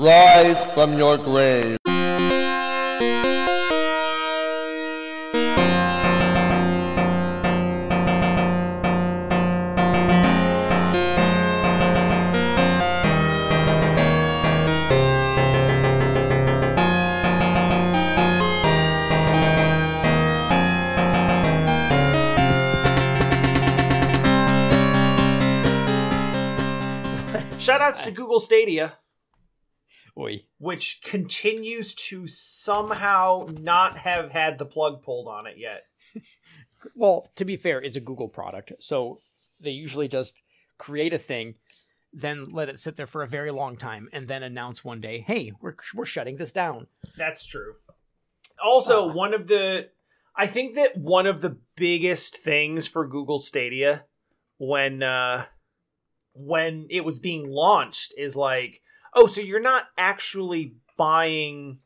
Rise from your grave. Shoutouts to Google Stadia, Oi. which continues to somehow not have had the plug pulled on it yet. Well, to be fair, it's a Google product, so they usually just create a thing, then let it sit there for a very long time, and then announce one day, "Hey, we're we're shutting this down." That's true. Also, Uh. one of the I think that one of the biggest things for Google Stadia when uh when it was being launched is like, oh, so you're not actually buying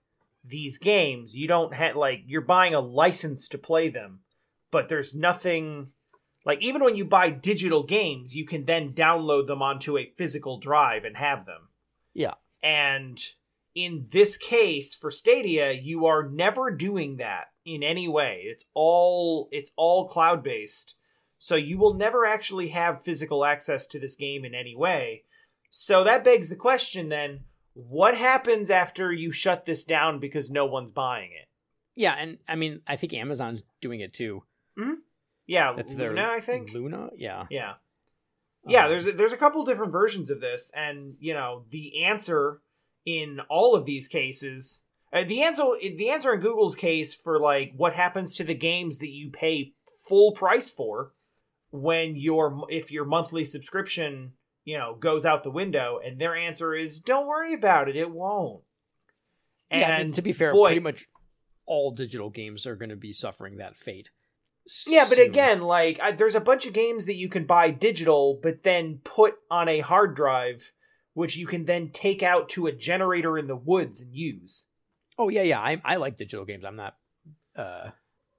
these games. You don't have like you're buying a license to play them, but there's nothing like even when you buy digital games, you can then download them onto a physical drive and have them. Yeah. And in this case for Stadia, you are never doing that in any way. It's all it's all cloud based. So you will never actually have physical access to this game in any way. So that begs the question then, what happens after you shut this down because no one's buying it? Yeah, and I mean, I think Amazon's doing it too. Yeah, That's their Luna, I think. Luna, yeah, Yeah. Yeah, Um, there's a, there's a couple different versions of this, and you know the answer in all of these cases, uh, the answer the answer in Google's case for like what happens to the games that you pay full price for when your if your monthly subscription you know goes out the window, and their answer is don't worry about it, it won't. yeah. I And mean, to be fair, boy, pretty much all digital games are going to be suffering that fate. Yeah, but again, like I, there's a bunch of games that you can buy digital, but then put on a hard drive, which you can then take out to a generator in the woods and use. oh yeah, yeah, I I like digital games. I'm not. uh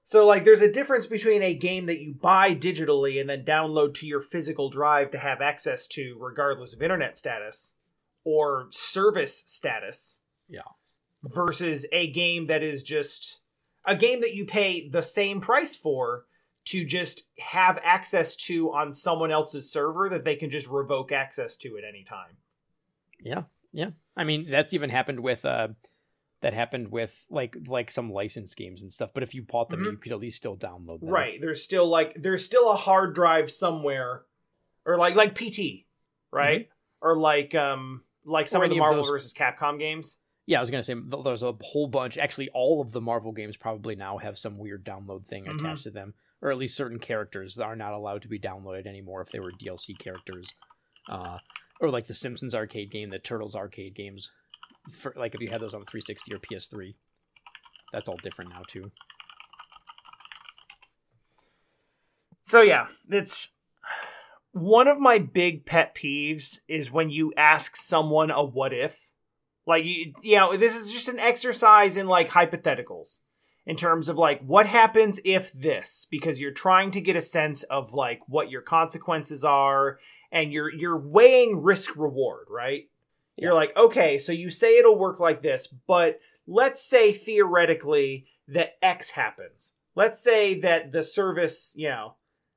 So, like, there's a difference between a game that you buy digitally and then download to your physical drive to have access to, regardless of internet status or service status. Yeah. Versus a game that is just a game that you pay the same price for to just have access to on someone else's server that they can just revoke access to at any time. Yeah, yeah. I mean, that's even happened with uh that happened with like like some licensed games and stuff. But if you bought them, Mhm. you could at least still download them. Right. There's still like there's still a hard drive somewhere, or like like PT, right? Or like um like some Or of the any of Marvel those- versus Capcom games. Yeah, I was gonna say there's a whole bunch. Actually, all of the Marvel games probably now have some weird download thing Mhm. attached to them, or at least certain characters that are not allowed to be downloaded anymore if they were DLC characters. Uh, or like the Simpsons arcade game, the Turtles arcade games. For like if you had those on the 360 or PS3, that's all different now too. So yeah, it's one of my big pet peeves is when you ask someone a what if. Like you, you know, this is just an exercise in like hypotheticals in terms of like what happens if this because you're trying to get a sense of like what your consequences are and you're you're weighing risk reward, right? You're like, okay, so you say it'll work like this, but let's say theoretically that X happens. Let's say that the service, you know,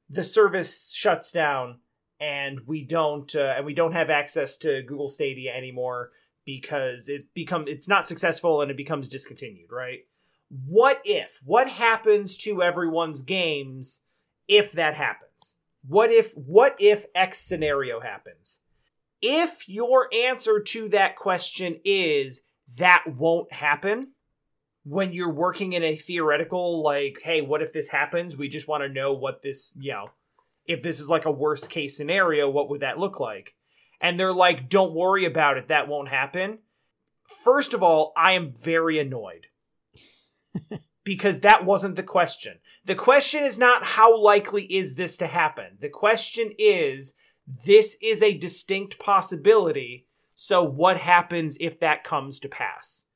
the service shuts down and we don't uh, and we don't have access to Google Stadia anymore because it become it's not successful and it becomes discontinued, right? What if? What happens to everyone's games if that happens? What if what if X scenario happens? If your answer to that question is that won't happen, when you're working in a theoretical like hey what if this happens? We just want to know what this you know if this is like a worst case scenario what would that look like? And they're like don't worry about it that won't happen. First of all i am very annoyed. Because that wasn't the question. The question is not how likely is this to happen. The question is this is a distinct possibility so what happens if that comes to pass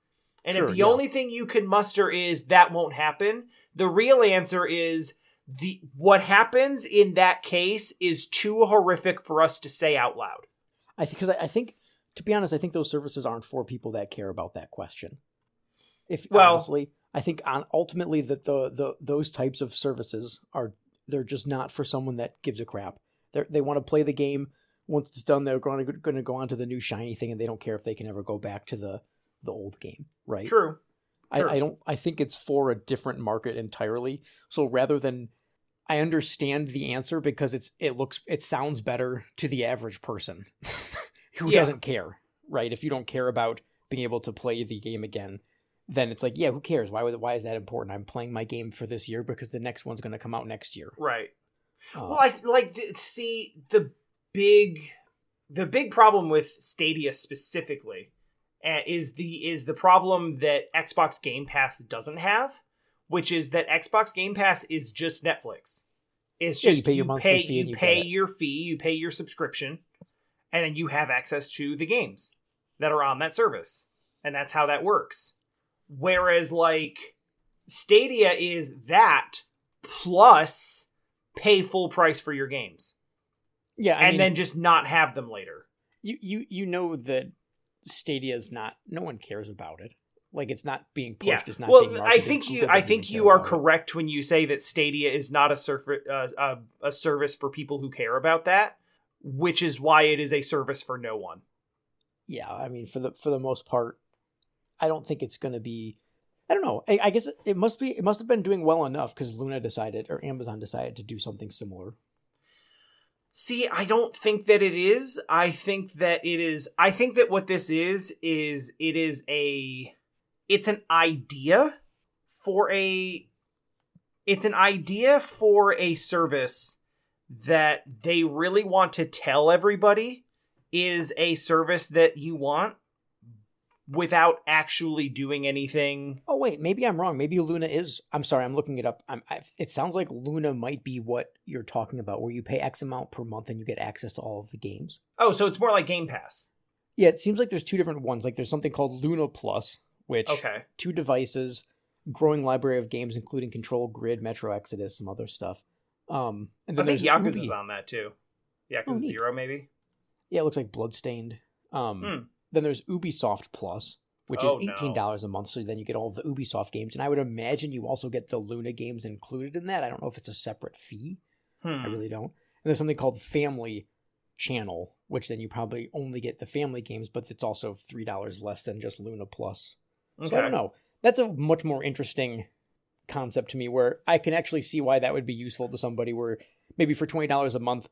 and Sure, if the yeah. only thing you can muster is that won't happen, the real answer is the what happens in that case is too horrific for us to say out loud. I think because I, I think to be honest, I think those services aren't for people that care about that question. If Well- honestly, I think on, ultimately that the, the those types of services are they're just not for someone that gives a crap. They they want to play the game. Once it's done, they're going to going to go on to the new shiny thing, and they don't care if they can ever go back to the the old game, right? True. Sure. I, I don't. I think it's for a different market entirely. So rather than, I understand the answer because it's it looks it sounds better to the average person who Yeah. doesn't care, right? If you don't care about being able to play the game again, then it's like, yeah, who cares? Why would why is that important? I'm playing my game for this year because the next one's going to come out next year. Right. Well, I like to see the big, the big problem with Stadia specifically uh, is the is the problem that Xbox Game Pass doesn't have, which is that Xbox Game Pass is just Netflix. It's Yeah, you just pay your monthly pay, fee you you pay your fee, you pay your subscription, and then you have access to the games that are on that service, and that's how that works. Whereas like Stadia is that plus pay full price for your games yeah, I and mean, then just not have them later. you you you know that Stadia is not. No one cares about it. Like it's not being pushed. Yeah. It's not. Well, being I think you I think you are about it. correct when you say that Stadia is not a surf- uh, uh, a service for people who care about that, which is why it is a service for no one. yeah i mean for the for the most part i don't think it's going to be i don't know. I, I guess it, it must be it must have been doing well enough because luna decided or amazon decided to do something similar. See, I don't think that it is. I think that it is I think that what this is is it is a it's an idea for a it's an idea for a service that they really want to tell everybody is a service that you want without actually doing anything. oh wait maybe i'm wrong maybe luna is i'm sorry i'm looking it up I'm, I, it sounds like luna might be what you're talking about where you pay x amount per month and you get access to all of the games Oh, so it's more like Game Pass. yeah it seems like there's two different ones like there's something called luna plus which Okay. two devices, growing library of games, including Control Grid, Metro Exodus, some other stuff. Um, and then I think Yakuza's Ubi. on that too. Oh, Yakuza neat. 0 maybe. Yeah, it looks like Bloodstained. Um, Hmm. Then there's Ubisoft Plus, which Oh, is eighteen dollars a month. So then you get all the Ubisoft games, and I would imagine you also get the Luna games included in that. I don't know if it's a separate fee. Hmm. I really don't. And there's something called Family Channel, which then you probably only get the family games, but it's also three dollars less than just Luna Plus. So I don't know. That's a much more interesting concept to me where I can actually see why that would be useful to somebody where maybe for twenty dollars a month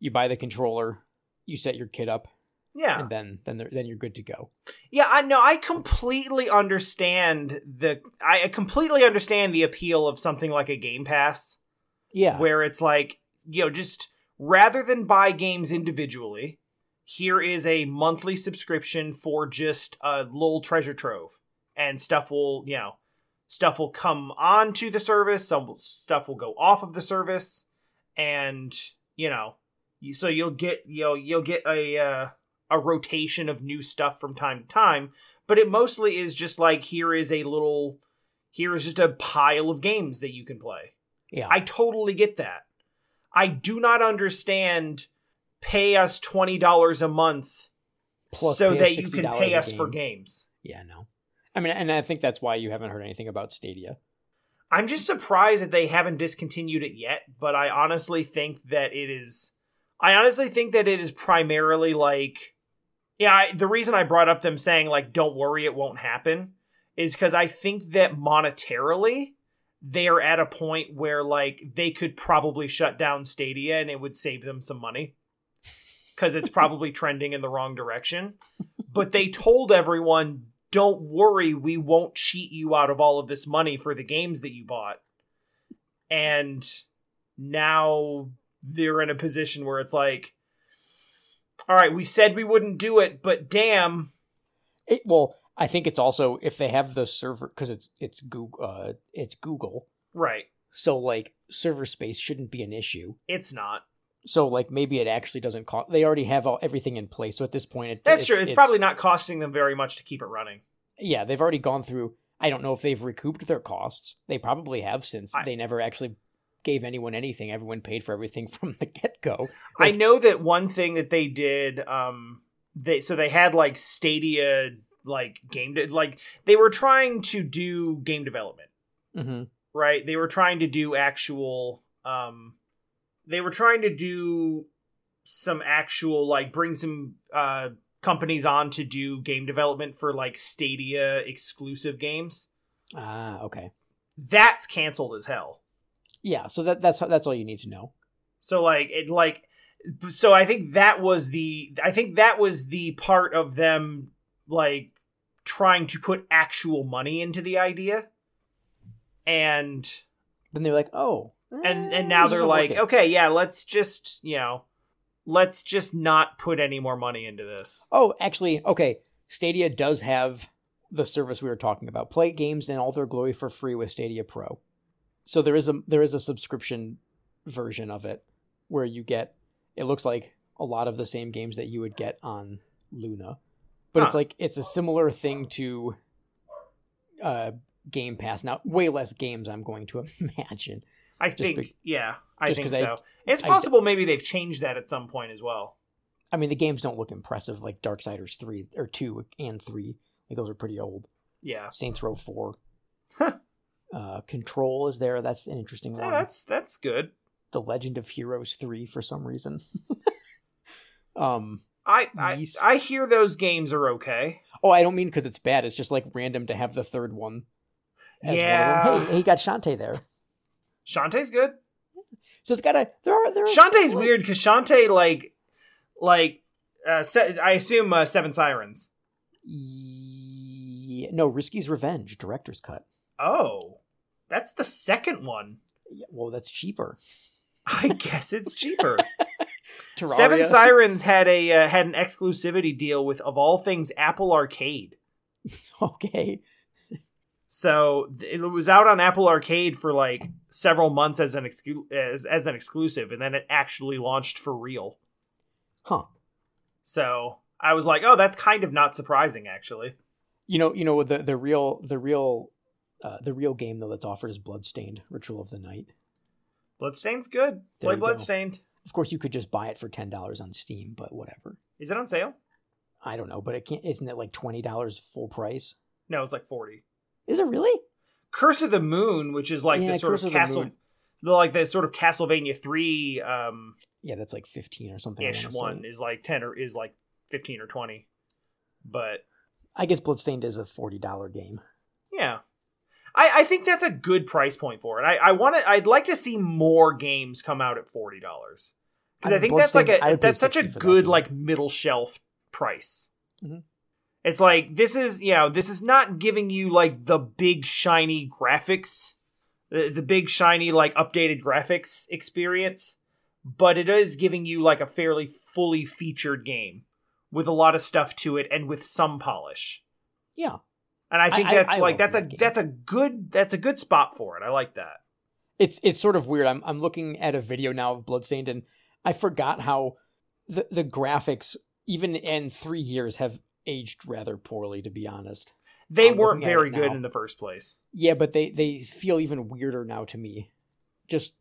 you buy the controller, you set your kit up, Yeah. and then then they're- then you're good to go. Yeah, I know. I completely understand the. I completely understand the appeal of something like a Game Pass, Yeah. where it's like you know, just rather than buy games individually, here is a monthly subscription for just a little treasure trove, and stuff will you know, stuff will come onto the service. Some stuff will go off of the service, and you know, so you'll get you know you'll get a. Uh, a rotation of new stuff from time to time, but it mostly is just like here is a little here is just a pile of games that you can play. yeah. I totally get that. I do not understand pay us $20 a month Plus so that you can pay us for games. yeah, no. I mean, and I think that's why you haven't heard anything about Stadia. I'm just surprised that they haven't discontinued it yet, but I honestly think that it is I honestly think that it is primarily like yeah, I, the reason I brought up them saying like don't worry it won't happen is cuz I think that monetarily they are at a point where like they could probably shut down Stadia and it would save them some money cuz it's probably trending in the wrong direction. But they told everyone don't worry, we won't cheat you out of all of this money for the games that you bought. And now they're in a position where it's like, all right, we said we wouldn't do it, but damn, It, well, I think it's also if they have the server because it's it's Google uh, it's Google, right? so like server space shouldn't be an issue. It's not. So like maybe it actually doesn't cost. They already have all, everything in place. So at this point, it, That's true. It's, probably not costing them very much to keep it running. yeah. They've already gone through. I don't know if they've recouped their costs. They probably have since I- they never actually gave anyone anything. Everyone paid for everything from the get go. I know that one thing that they did um they so they had like Stadia like game de- like they were trying to do game development, Mm-hmm. right? They were trying to do actual um they were trying to do some actual like bring some uh companies on to do game development for like Stadia exclusive games. Ah, okay. That's canceled as hell. Yeah, so that that's that's all you need to know. So like it like so I think that was the I think that was the part of them like trying to put actual money into the idea. And Then they're like, oh, and eh, and now they're like, working. okay, yeah, let's just, you know, let's just not put any more money into this. oh, actually, okay. Stadia does have the service we were talking about. Play games in all their glory for free with Stadia Pro. So there is a there is a subscription version of it where you get it looks like a lot of the same games that you would get on Luna. But it's like it's a similar thing to uh Game Pass. Now, way less games I'm going to imagine. I Just think be- yeah, I think 'cause I- so. it's I- possible maybe they've changed that at some point as well. I mean, the games don't look impressive like Darksiders 3 or 2 and 3. Like those are pretty old. Yeah. Saints Row 4. Uh, Control is there. That's an interesting Yeah, one. that's that's good. The Legend of Heroes 3 for some reason. um, I I, Yeast. I hear those games are okay. oh, I don't mean because it's bad. It's just like random to have the third one. as Yeah. One. Hey, you got Shantae there. Shantae's good. So it's got a there are there. Are, Shantae's weird because Shantae like like uh se- I assume uh, Seven Sirens. Yeah, no, Risky's Revenge director's cut. Oh, that's the second one. Yeah, well, that's cheaper. I guess it's cheaper. Terraria. Seven Sirens had a uh, had an exclusivity deal with of all things Apple Arcade. Okay. So it was out on Apple Arcade for like several months as an excu- as, as an exclusive, and then it actually launched for real. Huh. So I was like, oh, that's kind of not surprising, actually. You know, you know the the real the real uh, the real game though that's offered is Bloodstained: Ritual of the Night. Bloodstained's good. There Play you go. Bloodstained. Of course, you could just buy it for ten dollars on Steam, but whatever. Is it on sale? I don't know, but it can't. Isn't it like twenty dollars full price? No, it's like forty. Is it really? Curse of the Moon, which is like Yeah, the sort Curse of of castle, the like the sort of Castlevania three um Yeah, that's like fifteen or something. Ish one is like ten or is like fifteen or twenty. But I guess Bloodstained is a forty dollar game. I, I think that's a good price point for it. I, I want to. I'd like to see more games come out at forty dollars because I think that's like a that's such a 60 that good like middle shelf price. Mhm. It's like this is you know this is not giving you like the big shiny graphics, the, the big shiny like updated graphics experience, but it is giving you like a fairly fully featured game with a lot of stuff to it and with some polish. Yeah, And I think I- I- that's I like that's a game. that's a good that's a good spot for it. I like that. it's it's sort of weird. I'm I'm looking at a video now of Bloodstained, and I forgot how the the graphics, even in three years, have aged rather poorly. To be honest. They I'm weren't very good in the first place. Yeah, but they they feel even weirder now to me. Just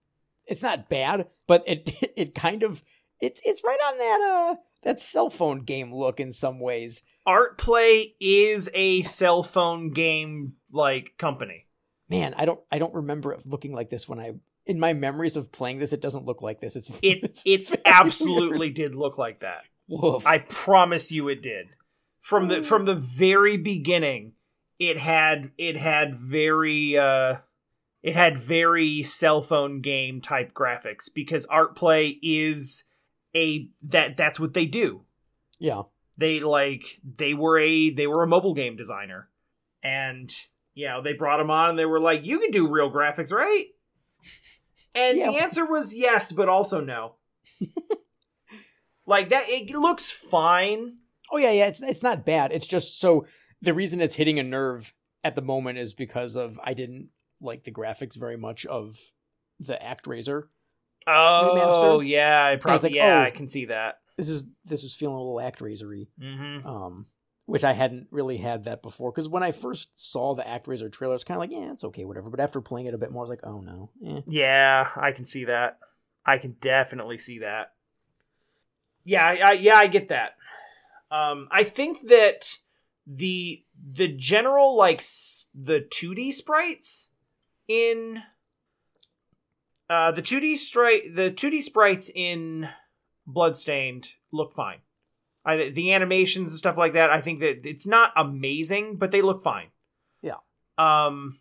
it's not bad, but it it kind of it's it's right on that uh that cell phone game look in some ways. ArtPlay is a cell phone game like company. Man, I don't I don't remember it looking like this when I in my memories of playing this. It doesn't look like this. It's It it's it absolutely weird. did look like that. Woof. I promise you it did. From the from the very beginning, it had it had very uh it had very cell phone game type graphics because ArtPlay is a that that's what they do. yeah. They like they were a they were a mobile game designer and you know they brought him on and they were like you can do real graphics right and Yeah. the answer was yes but also no like that it looks fine Oh yeah, yeah. It's it's not bad. It's just so the reason it's hitting a nerve at the moment is because of I didn't like the graphics very much of the Act ActRaiser. oh Remaster? yeah i probably like, yeah oh. i can see that This is this is feeling a little ActRaiser-y. mm-hmm. um, which I hadn't really had that before. Because when I first saw the act ActRaiser trailer, it's kind of like, yeah, it's okay, whatever. But after playing it a bit more, I was like, oh no, eh. yeah i can see that i can definitely see that yeah I, I yeah i get that Um, I think that the the general like s- the 2D sprites in uh the 2D sprite the 2D sprites in Bloodstained look fine. I, the animations and stuff like that, I think that it's not amazing, but they look fine. Yeah. Um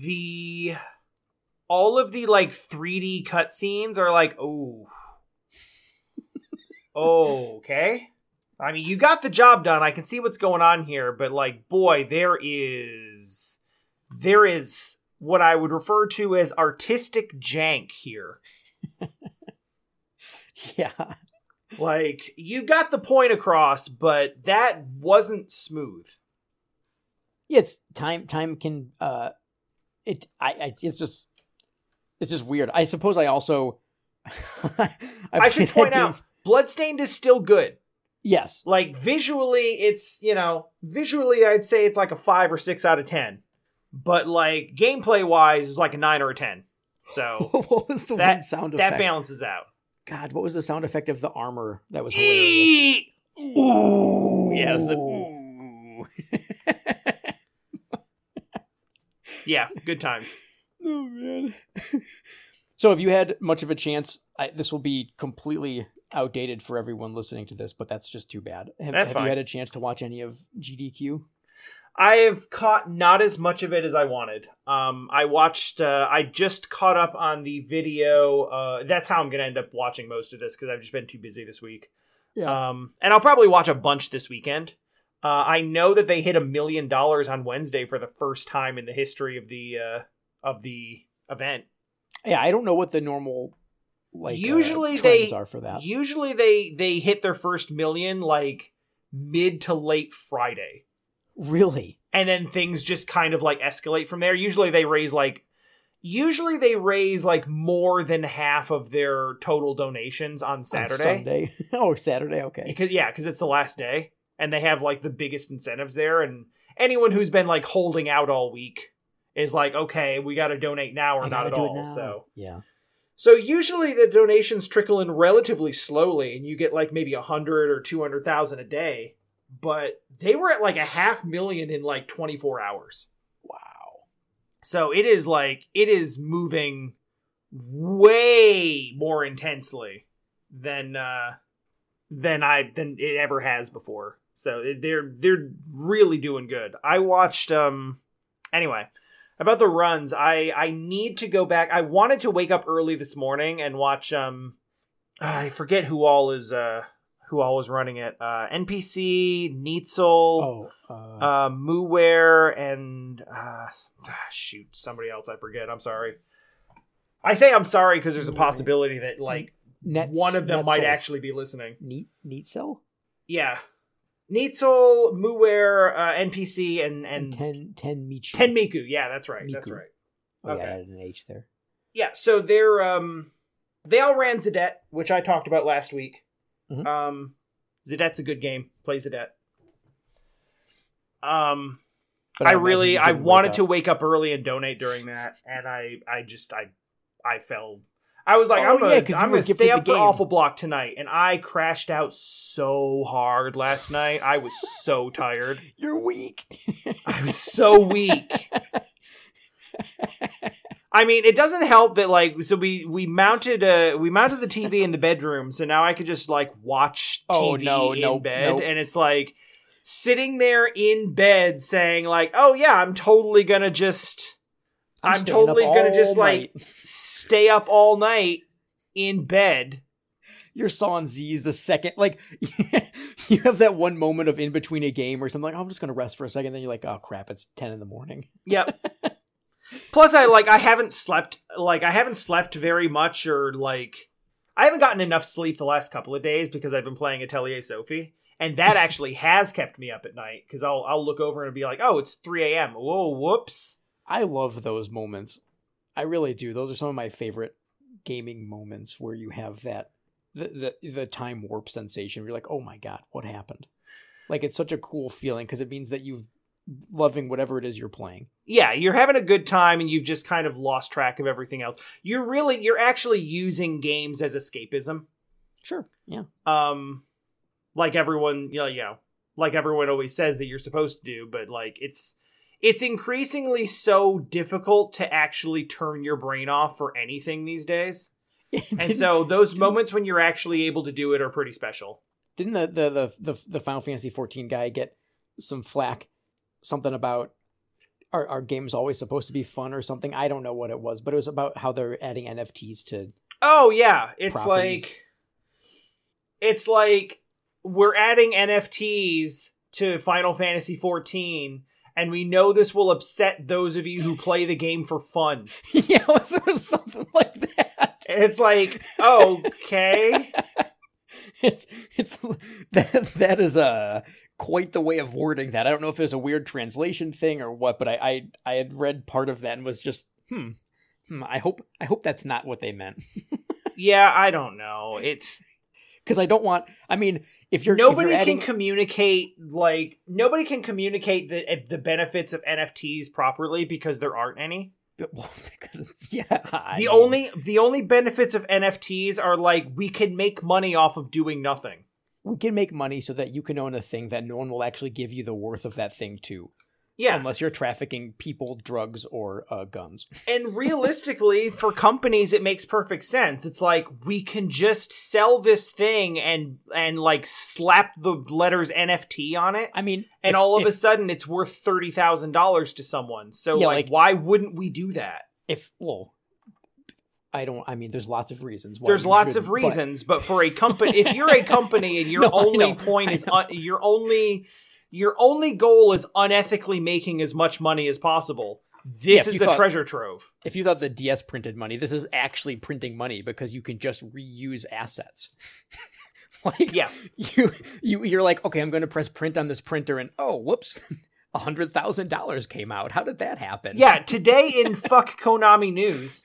the all of the like 3D cutscenes are like, oh. okay. I mean, you got the job done. I can see what's going on here, but like, boy, there is there is what I would refer to as artistic jank here. Yeah. Like, you got the point across, but that wasn't smooth. Yeah, it's time time can uh it I, I it's just it's just weird. I suppose I also I, I should point game- out, Bloodstained is still good. Yes. Like visually, it's you know visually I'd say it's like a five or six out of ten, but like gameplay wise is like a nine or a ten. So what was the that- sound that balances out. God, what was the sound effect of the armor that was hilarious? Ooh. Yeah, it was the ooh. Yeah, good times. oh man. so have you had much of a chance? I, this will be completely outdated for everyone listening to this, but that's just too bad. Have, That's have fine. you had a chance to watch any of GDQ? I have caught not as much of it as I wanted. Um, I watched. Uh, I just caught up on the video. Uh, that's how I'm going to end up watching most of this because I've just been too busy this week. Yeah. Um, and I'll probably watch a bunch this weekend. Uh, I know that they hit a million dollars on Wednesday for the first time in the history of the uh, of the event. yeah, I don't know what the normal like uh, Usually they- are for that. Usually they they hit their first million like mid to late Friday. Really? and then things just kind of like escalate from there. Usually they raise like usually they raise like more than half of their total donations on On Saturday. Sunday. oh, Saturday. Okay. Because yeah, because it's the last day and they have like the biggest incentives there and anyone who's been like holding out all week is like, okay, we got to donate now or I not at all. So yeah. so usually the donations trickle in relatively slowly, and you get like maybe a hundred or two hundred thousand a day. But they were at like a half million in like twenty four hours. Wow. So it is like it is moving way more intensely than uh than I than it ever has before. So they're they're really doing good. I watched um anyway about the runs. I I need to go back. I wanted to wake up early this morning and watch um I forget who all is uh who all is running it. Uh NPC, Neitzel, Oh. Uh, uh, Mooware and uh, shoot, somebody else I forget. I'm sorry. I say I'm sorry because there's a possibility that like one of them might actually be listening. neat cell Yeah, Neitzel, Mooware, uh, NPC, and and ten ten Michu. Tenmiku. Yeah, that's right. That's Miku. right. Oh, yeah. I added an H there. Yeah, so they're um they all ran Zadette, which I talked about last week. Mhm. Um Zadette's a good game. Play Zadette. Um But I imagine really I wake wanted to wake up early and donate during that, and I I just I I fell. I was like, Oh, I'm gonna, yeah, you I'm gonna stay up for. Awful Block tonight, and I crashed out so hard last night. I was so tired. You're weak. I was so weak. I mean, it doesn't help that like so we we mounted uh we mounted the TV in the bedroom, so now I could just like watch TV Oh, no, in no, bed, no. and it's like sitting there in bed saying like, "Oh yeah, I'm totally gonna just I'm up totally gonna just, all like- stay up all night in bed." you're sawing Z's the second like you have that one moment of in between a game or something like oh, I'm just gonna rest for a second then you're like oh crap it's ten in the morning Yep. Plus, I like I haven't slept like I haven't slept very much, or like I haven't gotten enough sleep the last couple of days because I've been playing Atelier Sophie, and that actually has kept me up at night because I'll I'll look over and be like, oh, it's three a.m. Whoa, whoops. I love those moments I really do those are some of my favorite gaming moments where you have that the the, the time warp sensation where you're like oh my god what happened like it's such a cool feeling because it means that you've loving whatever it is you're playing Yeah, you're having a good time, and you've just kind of lost track of everything else. You're really you're actually using games as escapism. sure yeah Um, like everyone, you know, you know, like everyone always says that you're supposed to do, but like it's it's increasingly so difficult to actually turn your brain off for anything these days. And so those moments when you're actually able to do it are pretty special. didn't the the the the, the Final Fantasy 14 guy get some flack? Something about our our game's always supposed to be fun or something. I don't know what it was, but it was about how they're adding NFTs to. Oh yeah, it's Properties. like it's like we're adding NFTs to Final Fantasy 14 and we know this will upset those of you who play the game for fun. yeah, it was, it was something like that. And it's like, okay. it's it's that that is uh quite the way of wording that. I don't know if it was a weird translation thing or what, but I I, I had read part of that and was just hmm. Hmm, I hope I hope that's not what they meant Yeah, I don't know. It's because I don't want. I mean, if you're if nobody you're adding, can communicate like nobody can communicate the eh, the benefits of NFTs properly because there aren't any. well, because it's, yeah, I the mean, only the only benefits of NFTs are like we can make money off of doing nothing. we can make money so that you can own a thing that no one will actually give you the worth of that thing to, Yeah, unless you're trafficking people, drugs, or uh, guns. and realistically for companies it makes perfect sense it's like we can just sell this thing and and like slap the letters nft on it I mean, and if- all of if, a sudden it's worth $30000 to someone so Yeah, like, like- why wouldn't we do that if well, I don't. I mean, there's lots of reasons. There's lots of shouldn't, but- reasons but... for a company if you're a company and your No, only point I is un- your only your only goal is unethically making as much money as possible. This if is a thought- treasure trove. If you thought the DS printed money, this is actually printing money because you can just reuse assets. like yeah. you you you're like, okay, I'm going to press print on this printer, and oh, whoops, a hundred thousand dollars came out. How did that happen? Yeah, today in fuck Konami news,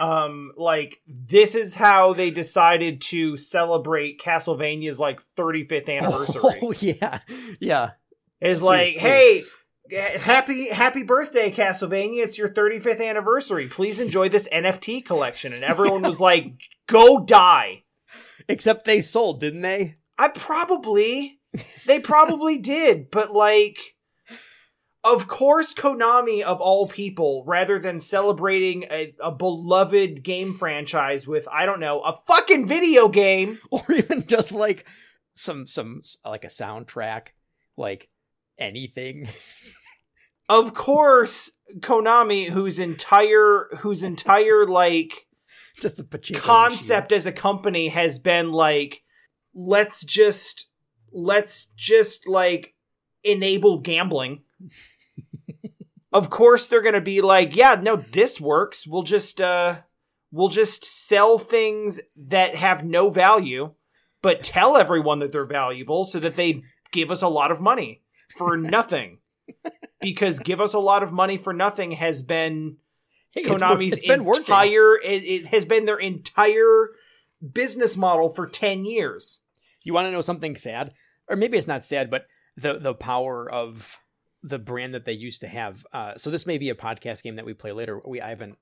um, like this is how they decided to celebrate Castlevania's like 35th anniversary. Oh yeah, yeah. Is like, please. hey, happy happy birthday, Castlevania! It's your 35th anniversary. Please enjoy this NFT collection. And everyone was like, go die. Except they sold, didn't they? I probably they probably did, but like of course Konami of all people rather than celebrating a, a beloved game franchise with I don't know, a fucking video game. Or even just like some some like a soundtrack, like anything. Of course Konami whose entire whose entire like just the concept as a company has been like let's just let's just like enable gambling of course they're gonna be like yeah no this works. We'll just uh we'll just sell things that have no value but tell everyone that they're valuable so that they give us a lot of money for nothing. Because give us a lot of money for nothing has been Hey, it's Konami's it's been entire it, it has been their entire business model for 10 years. You want to know something sad, or maybe it's not sad, but the the power of the brand that they used to have. Uh, so this may be a podcast game that we play later. We I haven't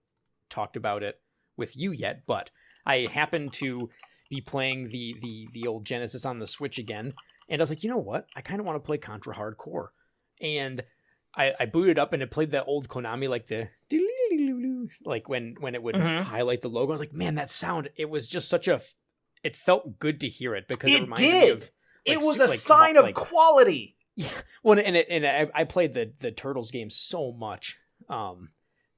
talked about it with you yet, but I happened to be playing the the the old Genesis on the Switch again, and I was like, you know what? I kind of want to play Contra Hard Corps, and I, I booted up and it played that old Konami like the like when when it would Mhm. highlight the logo. I was like, man, that sound! It was just such a. It felt good to hear it because it, It reminded me did. of it was a like, sign of like- quality. Yeah. Well, and it, and I, I played the the Turtles game so much, um,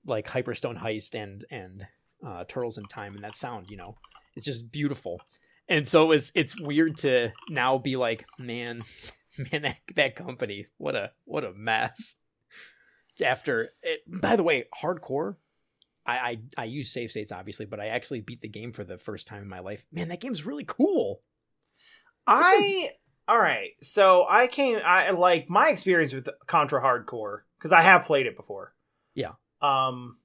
like Hyperstone Heist and and uh, Turtles in Time, and that sound, you know, it's just beautiful. And so it was. It's weird to now be like, man, man, that, that company, what a what a mess. After it, by the way, hardcore. I, I I use save states obviously, but I actually beat the game for the first time in my life. Man, that game's really cool. I all right. So I came. I like my experience with Contra Hard Corps because I have played it before. Yeah. Um,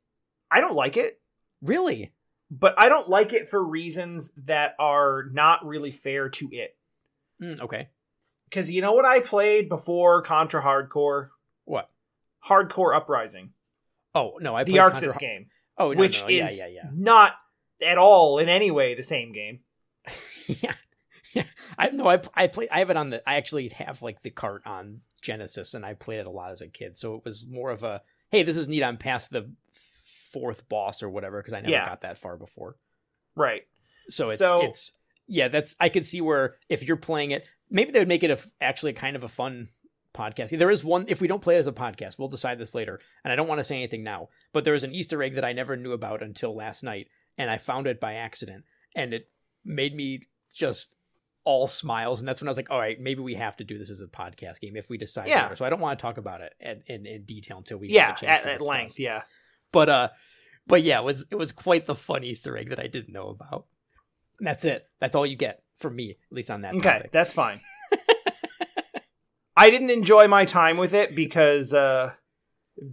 I don't like it, Really? but I don't like it for reasons that are not really fair to it. Mm, okay. Because you know what I played before Contra Hard Corps? What? Hard Corps Uprising, Oh no, I the ArcSys Contra- game, Oh no, which no, is yeah, yeah, not at all in any way the same game. yeah. I no, I I play. I have it on the. I actually have like the cart on Genesis, and I played it a lot as a kid. So it was more of a hey, this is neat. I'm past the fourth boss or whatever because I never Yeah. got that far before. Right. So it's So- it's yeah. That's I could see where if you're playing it, maybe they would make it a actually kind of a fun podcast. There is one. If we don't play it as a podcast, we'll decide this later. And I don't want to say anything now, but there was an Easter egg that I never knew about until last night, and I found it by accident, and it made me just all smiles. And that's when I was like, all right, maybe we have to do this as a podcast game if we decide. Yeah. later. So I don't want to talk about it in, in, in detail until we Yeah, get a chance at, to at length. Yeah. But uh, but yeah, it was it was quite the fun Easter egg that I didn't know about. And that's it. That's all you get from me, at least on that Okay, topic. that's fine. I didn't enjoy my time with it because uh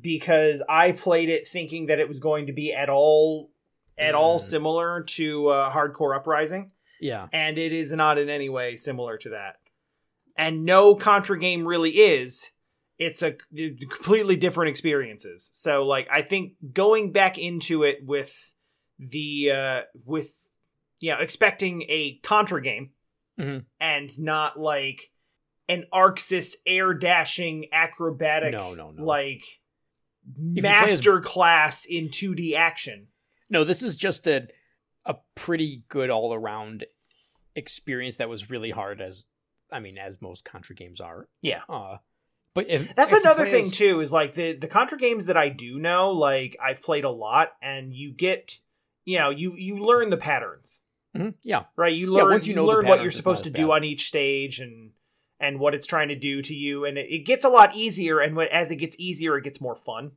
because I played it thinking that it was going to be at all at all Mm. similar to uh, Hard Corps Uprising, yeah, and it is not in any way similar to that. And no Contra game really is. It's a completely different experiences. So like I think going back into it with the uh with you know expecting a Contra game Mhm. and not like an ArcSys air dashing acrobatic No, no, no. like you play as- master class in 2D action. no, this is just a a pretty good all around experience that was really hard as I mean, as most Contra games are. Yeah. Uh, but if That's if another thing as- too. Is like the the Contra games that I do know. Like I've played a lot, and you get, you know, you you learn the patterns, Mhm, Yeah, right? You Yeah, learn once you you, know learn what you're supposed to do on each stage, and and what it's trying to do to you, and it, it gets a lot easier. And when, as it gets easier, it gets more fun.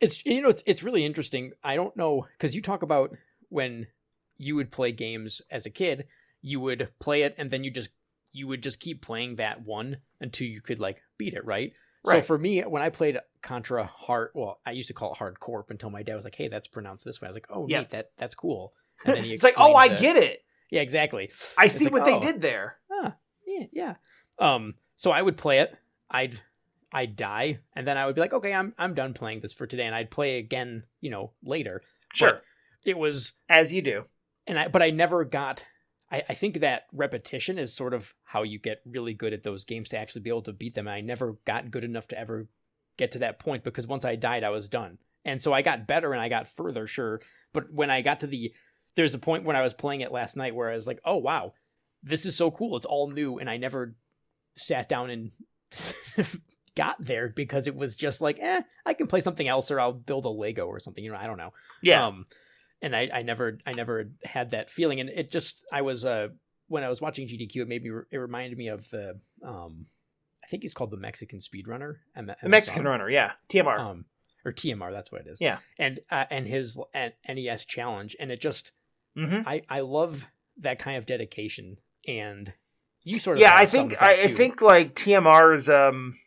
it's you know it's it's really interesting. I don't know because you talk about when you would play games as a kid, you would play it and then you just you would just keep playing that one until you could like beat it, right? right. So for me, when I played Contra Hard, well, I used to call it Hard Corp until my dad was like, "Hey, that's pronounced this way." I was like, "Oh, Yeah. neat, that that's cool." And then he it's like, oh, I the- get it. Yeah, exactly. I It's see like, what oh. they did there. Ah, yeah, yeah. Um, so I would play it. I'd I'd die, and then I would be like, okay, I'm I'm done playing this for today, and I'd play again, you know, later. Sure, But it was, as you do. And I but I never got. I, I think that repetition is sort of how you get really good at those games to actually be able to beat them. And I never got good enough to ever get to that point because once I died, I was done. And so I got better and I got further, sure. But when I got to the, there's a point when I was playing it last night where I was like, oh wow, this is so cool. It's all new, and I never sat down and got there because it was just like, eh, I can play something else or I'll build a Lego or something. You know, I don't know. Yeah, Um, and I, I never, I never had that feeling. And it just, I was, uh, when I was watching GDQ, it made me, it reminded me of the, um, I think he's called the Mexican Speedrunner. M- the Mexican runner. Yeah, TMR. Um, or TMR, that's what it is. Yeah. And, uh, and his uh, NES challenge. And it just, hmm I, I love that kind of dedication. And you sort of, yeah i think I, I think like tmr's um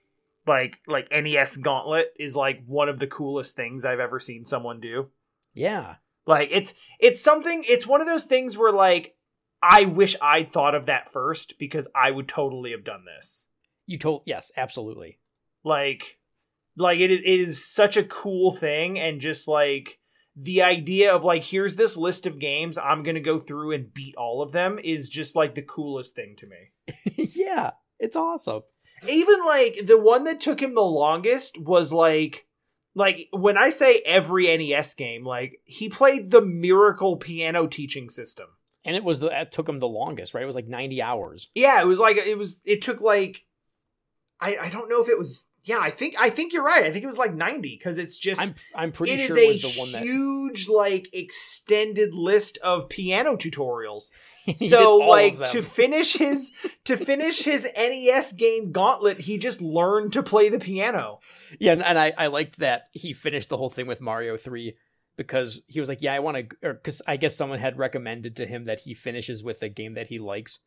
like like nes gauntlet is like one of the coolest things i've ever seen someone do yeah. Like it's it's something it's one of those things where like i wish i'd thought of that first because i would totally have done this You told, yes, absolutely. like like it is, it is such a cool thing and just like the idea of like here's this list of games i'm gonna go through and beat all of them is just like the coolest thing to me yeah. It's awesome. even like the one that took him the longest was like like when i say every nes game like he played the miracle piano teaching system And it was the, it took him the longest, right? It was like 90 hours. yeah it was like it was it took like i i don't know if it was yeah i think i think you're right i think it was like 90 because it's just I'm, I'm pretty sure it was the one that huge like extended list of piano tutorials so like to finish his to finish his nes game gauntlet he just learned to play the piano Yeah, and, and I, I liked that he finished the whole thing with Mario 3 because he was like, yeah, I want to, or because I guess someone had recommended to him that he finishes with a game that he likes.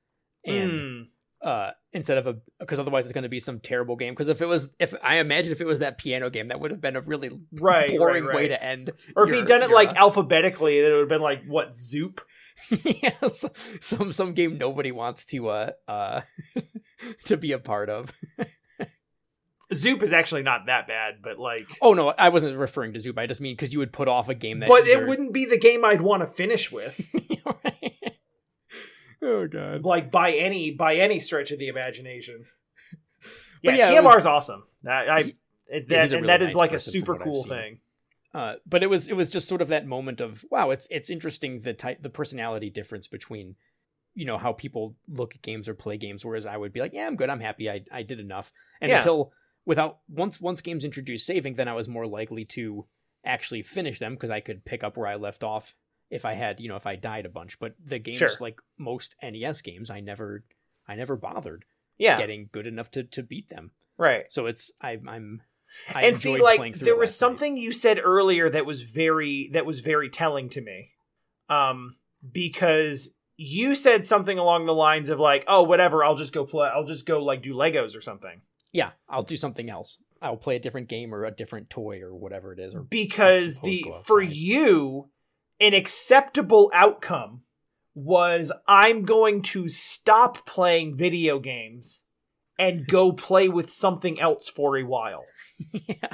And Mm. Uh, instead of a, because otherwise it's going to be some terrible game. Because if it was, if I imagine if it was that piano game, that would have been a really right boring right, way to end. or if your- he'd done it your, like uh, alphabetically then it would have been like what zoop yes, some some game nobody wants to uh uh to be a part of. zoop is actually not that bad but like Oh no, I wasn't referring to Zoop. I just mean because you would put off a game that. but it wouldn't be the game i'd want to finish with oh god. like by any by any stretch of the imagination. But Yeah, yeah, TMR is awesome. That I He- it- yeah, that, and really that is nice like a super cool thing. Uh, but it was it was just sort of that moment of wow, it's it's interesting the type the personality difference between you know how people look at games or play games. Whereas I would be like, yeah, I'm good, I'm happy, I I did enough. And Yeah. until without once once games introduced saving, then I was more likely to actually finish them because I could pick up where I left off if I had you know if I died a bunch. But the games Sure. like most NES games, I never I never bothered Yeah, getting good enough to to beat them. right. So it's I, I'm I and see, like there was last night. something you said earlier that was very that was very telling to me, um, because you said something along the lines of like, oh, whatever, I'll just go play, I'll just go like do Legos or something. Yeah, I'll do something else. I'll play a different game or a different toy or whatever it is. Or because the for you an acceptable outcome was I'm going to stop playing video games and go play with something else for a while. yeah.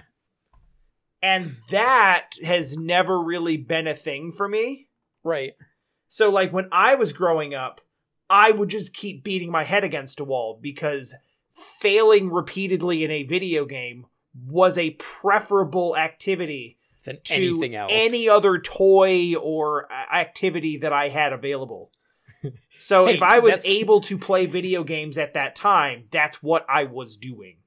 And that has never really been a thing for me. Right. So like when I was growing up, I would just keep beating my head against a wall because failing repeatedly in a video game was a preferable activity Than to anything else. any other toy or activity that I had available. So Hey, if I was that's- able to play video games at that time, that's what I was doing.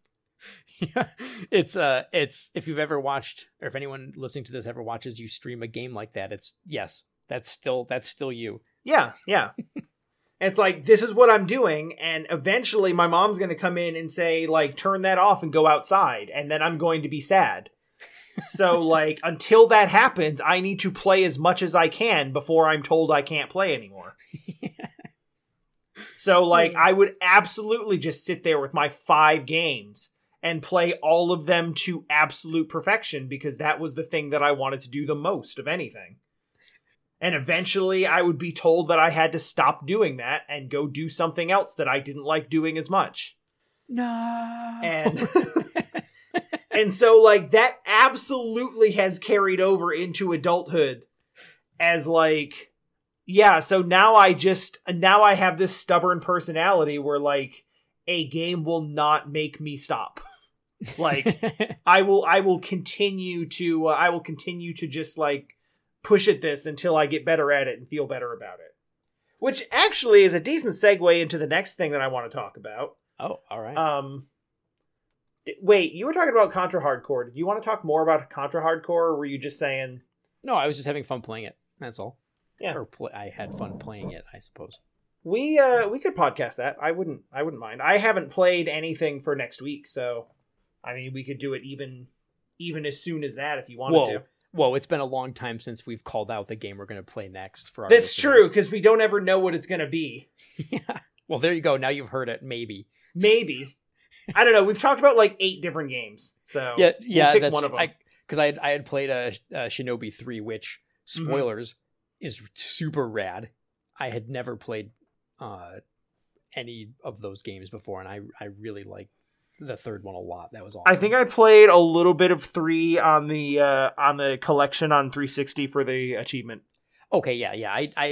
Yeah. It's uh it's if you've ever watched or if anyone listening to this ever watches you stream a game like that, it's yes, that's still that's still you. Yeah, yeah. it's like this is what I'm doing and eventually my mom's going to come in and say like turn that off and go outside and then I'm going to be sad. So like until that happens, I need to play as much as I can before I'm told I can't play anymore. So like I would absolutely just sit there with my 5 games and play all of them to absolute perfection because that was the thing that I wanted to do the most of anything. And eventually I would be told that I had to stop doing that and go do something else that I didn't like doing as much. No. And and so like that absolutely has carried over into adulthood as like yeah, so now I just now I have this stubborn personality where like a game will not make me stop. Like I will I will continue to uh, I will continue to just like push at this until I get better at it and feel better about it. Which actually is a decent segue into the next thing that I want to talk about. oh, all right. Um wait, you were talking about Contra Hard Corps. Did you want to talk more about Contra Hard Corps or were you just saying no, I was just having fun playing it. That's all. Yeah. Or play, I had fun playing it, I suppose. we uh we could podcast that. I wouldn't I wouldn't mind. I haven't played anything for next week, so I mean we could do it even even as soon as that if you wanted Whoa. to. Whoa, it's been a long time since we've called out the game we're going to play next for our That's true because we don't ever know what it's going to be. yeah. Well, there you go. Now you've heard it. Maybe. Maybe. I don't know. We've talked about like eight different games. So Yeah, yeah. pick that's one of them. Because I, had I had played a, a Shinobi three, which Mm-hmm. spoilers is super rad. I had never played uh, any of those games before, and I I really like the third one a lot. That was awesome. I think I played a little bit of three on the uh, on the collection on 360 for the achievement, Okay, yeah, yeah. I I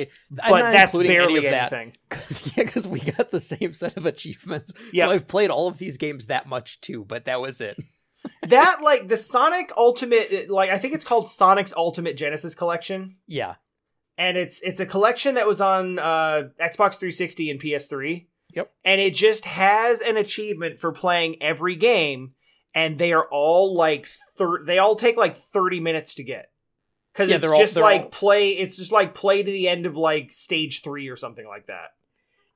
I'm but not that's including barely any of that. anything. Cause, yeah, because we got the same set of achievements. Yeah. So I've played all of these games that much too, but that was it. that like the Sonic Ultimate, like I think it's called Sonic's Ultimate Genesis Collection, Yeah. and it's it's a collection that was on uh, Xbox 360 and PS3. Yep. and it just has an achievement for playing every game, and they are all like thir- they all take like 30 minutes to get. Because Yeah, it's they're all- just they're like all- play. It's just like play to the end of like stage three or something like that.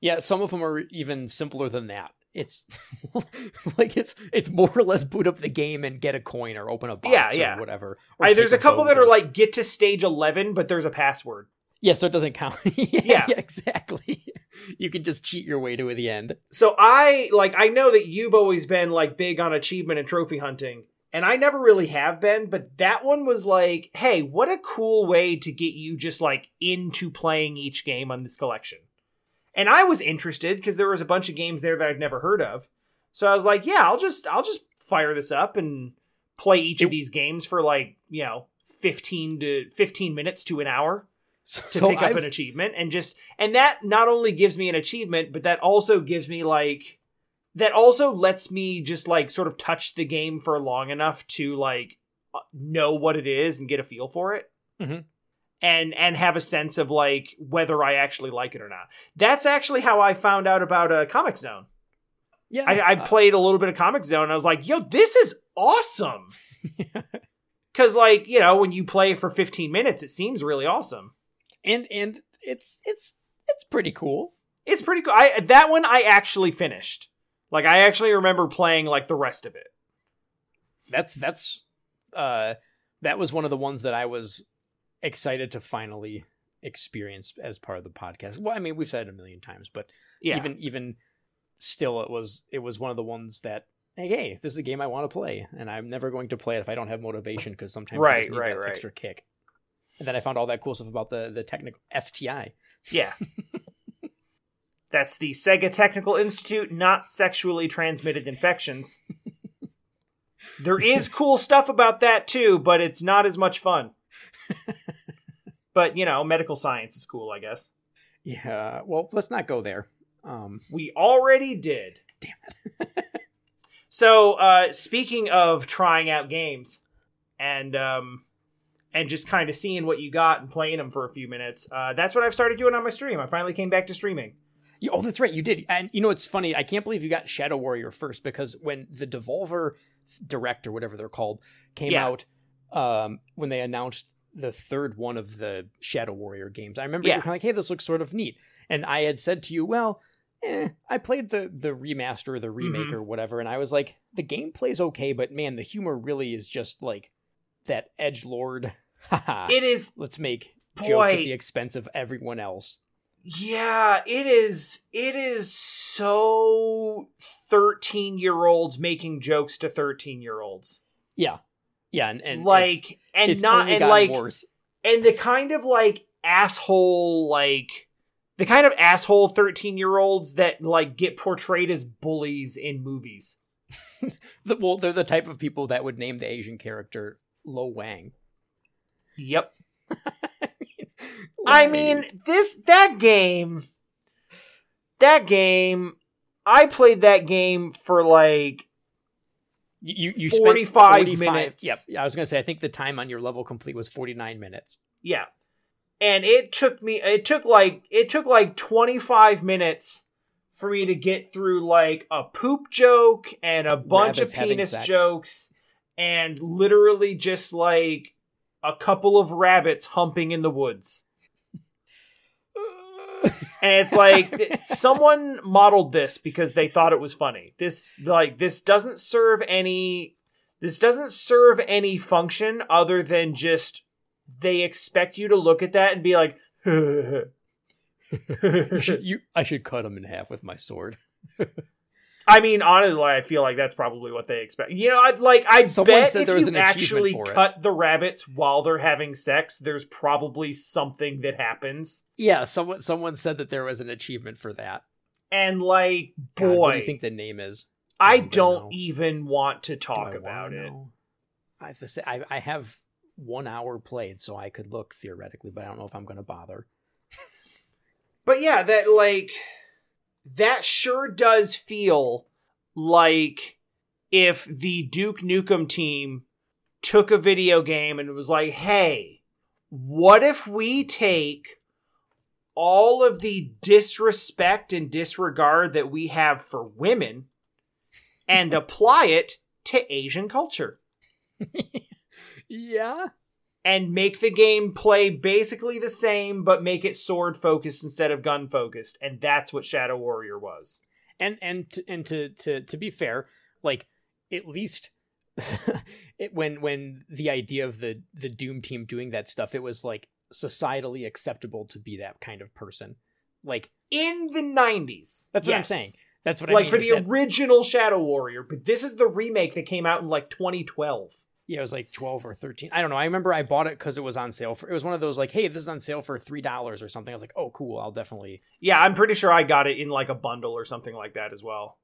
Yeah, some of them are even simpler than that. It's like it's it's more or less boot up the game and get a coin or open a box Yeah, or whatever. or I, there's a take couple that are like get to stage 11, but there's a password. yeah, so it doesn't count. yeah, Yeah. yeah, exactly. You can just cheat your way to the end. So I like I know that you've always been like big on achievement and trophy hunting, and I never really have been, but that one was like, hey, what a cool way to get you just like into playing each game on this collection. And I was interested because there was a bunch of games there that I'd never heard of. So I was like, yeah, I'll just I'll just fire this up and play each of these games for like, you know, 15 to 15 minutes to an hour. To so pick up I've- an achievement and just and that not only gives me an achievement but that also gives me like that also lets me just like sort of touch the game for long enough to like uh, know what it is and get a feel for it Mhm. and and have a sense of like whether i actually like it or not that's actually how i found out about a uh, Comix Zone yeah, I, I uh, played a little bit of Comix Zone and i was like yo this is awesome because like you know when you play for 15 minutes it seems really awesome and and it's it's it's pretty cool. It's pretty cool. I that one I actually finished. Like I actually remember playing like the rest of it. That's that's uh that was one of the ones that I was excited to finally experience as part of the podcast. Well, I mean, we've said it a million times, but Yeah. even even still it was it was one of the ones that hey, hey this is a game I want to play and I'm never going to play it if I don't have motivation because sometimes Right, just need right, that right. extra kick. And then I found all that cool stuff about the the technical STI. yeah. That's the Sega Technical Institute not sexually transmitted infections. there is cool stuff about that too, but it's not as much fun. but, you know, medical science is cool, I guess. Yeah, well, let's not go there. Um We already did. Damn it. so, uh, speaking of trying out games and um, and just kind of seeing what you got and playing them for a few minutes, uh, that's what I've started doing on my stream. I finally came back to streaming. Yeah, Oh, that's right, you did. And you know, it's funny. I can't believe you got Shadow Warrior first because when the Devolver Direct or whatever they're called came Yeah. out, um, when they announced the third one of the Shadow Warrior games, I remember Yeah. you were kind of like, "Hey, this looks sort of neat." And I had said to you, "Well, eh, I played the the remaster, or the remake, Mhm. or whatever," and I was like, "The gameplay's okay, but man, the humor really is just like that edge lord." It is, Let's make jokes at the expense of everyone else. Yeah, it is. It is so thirteen-year-olds making jokes to thirteen-year-olds, Yeah, yeah, and, and it's- like, and it's not and like worse. and the kind of like asshole like the kind of asshole 13 year olds that like get portrayed as bullies in movies The, well, they're the type of people that would name the Asian character Lo Wang. yep i mean this that game that game i played that game for like you you, you 45 spent 45 minutes. Yep, I was gonna say I think the time on your level complete was forty nine minutes. yeah and it took me it took like it took like 25 minutes for me to get through like a poop joke and a bunch Rabbits of penis jokes and literally just like a couple of rabbits humping in the woods and it's like someone modeled this because they thought it was funny this like this doesn't serve any this doesn't serve any function other than just they expect you to look at that and be like you should, you, I should cut him in half with my sword. I mean, honestly, I feel like that's probably what they expect. You know, I'd like I Someone bet said if there was you an actually cut the rabbits while they're having sex, there's probably something that happens. Yeah, someone someone said that there was an achievement for that. And like, God, boy, what do you think the name is? I don't don't know. even want to talk I about it. know? I have to say I, I have one hour played, so I could look theoretically, but I don't know if I'm going to bother. But yeah, that like that sure does feel like if the Duke Nukem team took a video game and was like, "Hey, what if we take all of the disrespect and disregard that we have for women and apply it to Asian culture?" Yeah, and make the game play basically the same, but make it sword focused instead of gun focused, and that's what Shadow Warrior was. and and to, and to to to be fair, like at least it when when the idea of the the Doom team doing that stuff, it was like societally acceptable to be that kind of person. Like In the nineties, That's what I'm saying. that's what I Like mean. for the that- original Shadow Warrior, but this is the remake that came out in like 2012. Yeah, it was like twelve or thirteen. I don't know. I remember I bought it because it was on sale for. It was one of those like, hey, this is on sale for three dollars or something. I was like, oh, cool. I'll definitely. Yeah, I'm pretty sure I got it in like a bundle or something like that as well.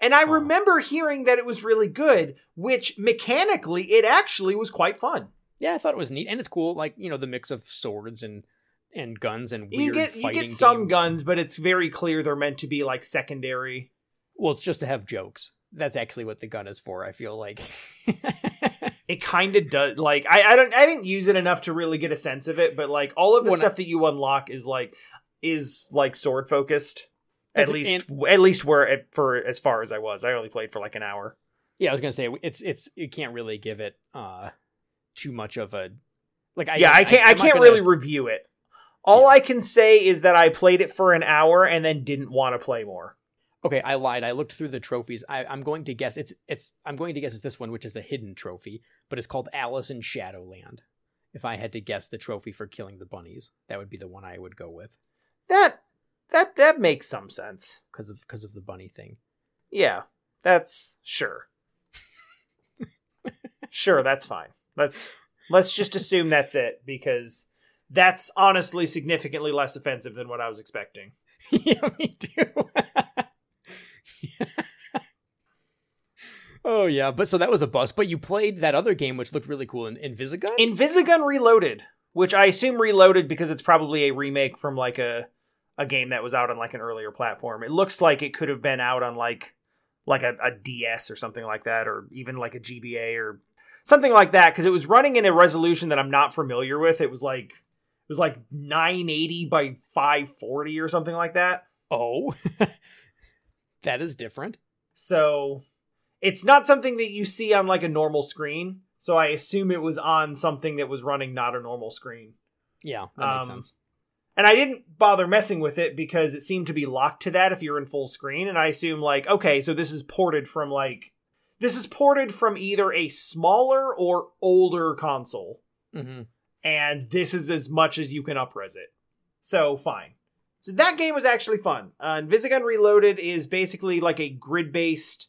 And I Huh. remember hearing that it was really good, which mechanically it actually was quite fun. Yeah, I thought it was neat, and it's cool. Like you know, the mix of swords and and guns and You get you get some guns, but it's very clear they're meant to be like secondary. Well, it's just to have jokes. That's actually what the gun is for. I feel like. It kind of does. Like I, I don't I didn't use it enough to really get a sense of it, but like all of the When I- stuff that you unlock is like is like sword focused. At least at least where it, for as far as I was, I only played for like an hour. yeah, I was gonna say it's it's you can't really give it uh too much of a like. I, yeah, I can't I, I'm can't gonna- really review it. All Yeah. I can say is that I played it for an hour and then didn't want to play more. Okay, I lied. I looked through the trophies. I, I'm going to guess it's it's. I'm going to guess it's this one, which is a hidden trophy, but it's called Alice in Shadowland. If I had to guess the trophy for killing the bunnies, that would be the one I would go with That that that makes some sense. because of because of the bunny thing. Yeah, that's sure. sure, that's fine. Let's let's just assume that's it because that's honestly significantly less offensive than what I was expecting. yeah, me too. oh yeah, but so that was a bust. But you played that other game, which looked really cool, in Invisigun. Invisigun Reloaded, which I assume Reloaded because it's probably a remake from like a a game that was out on like an earlier platform. It looks like it could have been out on like like a, a DS or something like that, or even like a GBA or something like that, because it was running in a resolution that I'm not familiar with. It was like it was like 980 by 540 or something like that. oh, that is different. So it's not something that you see on like a normal screen. So I assume it was on something that was running not a normal screen. Yeah, that makes Um, sense. And I didn't bother messing with it because it seemed to be locked to that if you're in full screen. And I assume, like, okay, so this is ported from, like, this is ported from either a smaller or older console. hmm And this is as much as you can upres it. So, fine. So that game was actually fun. Uh, Invisigun Reloaded is basically like a grid based,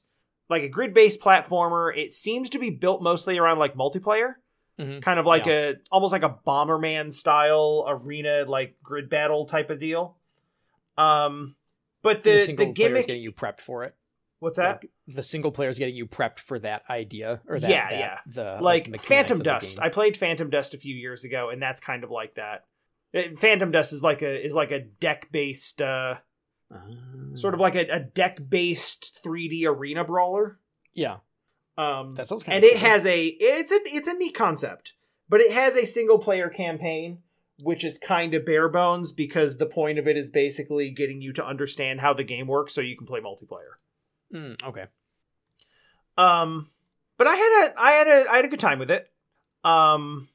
like a grid based platformer. It seems to be built mostly around like multiplayer hmm kind of like a almost like a bomberman style arena like grid battle type of deal um but the, the single the is gimmick getting you prepped for it. what's that Like, the single player is getting you prepped for that idea or that. Yeah, that- yeah. The like mechanics phantom dust i played phantom dust a few years ago and that's kind of like that phantom dust is like a is like a deck based uh sort of like a, a deck based 3d arena brawler yeah. um That sounds kind and of it has a it's a it's a neat concept but it has a single player campaign which is kind of bare bones because the point of it is basically getting you to understand how the game works so you can play multiplayer Mm, okay. um but i had a i had a i had a good time with it um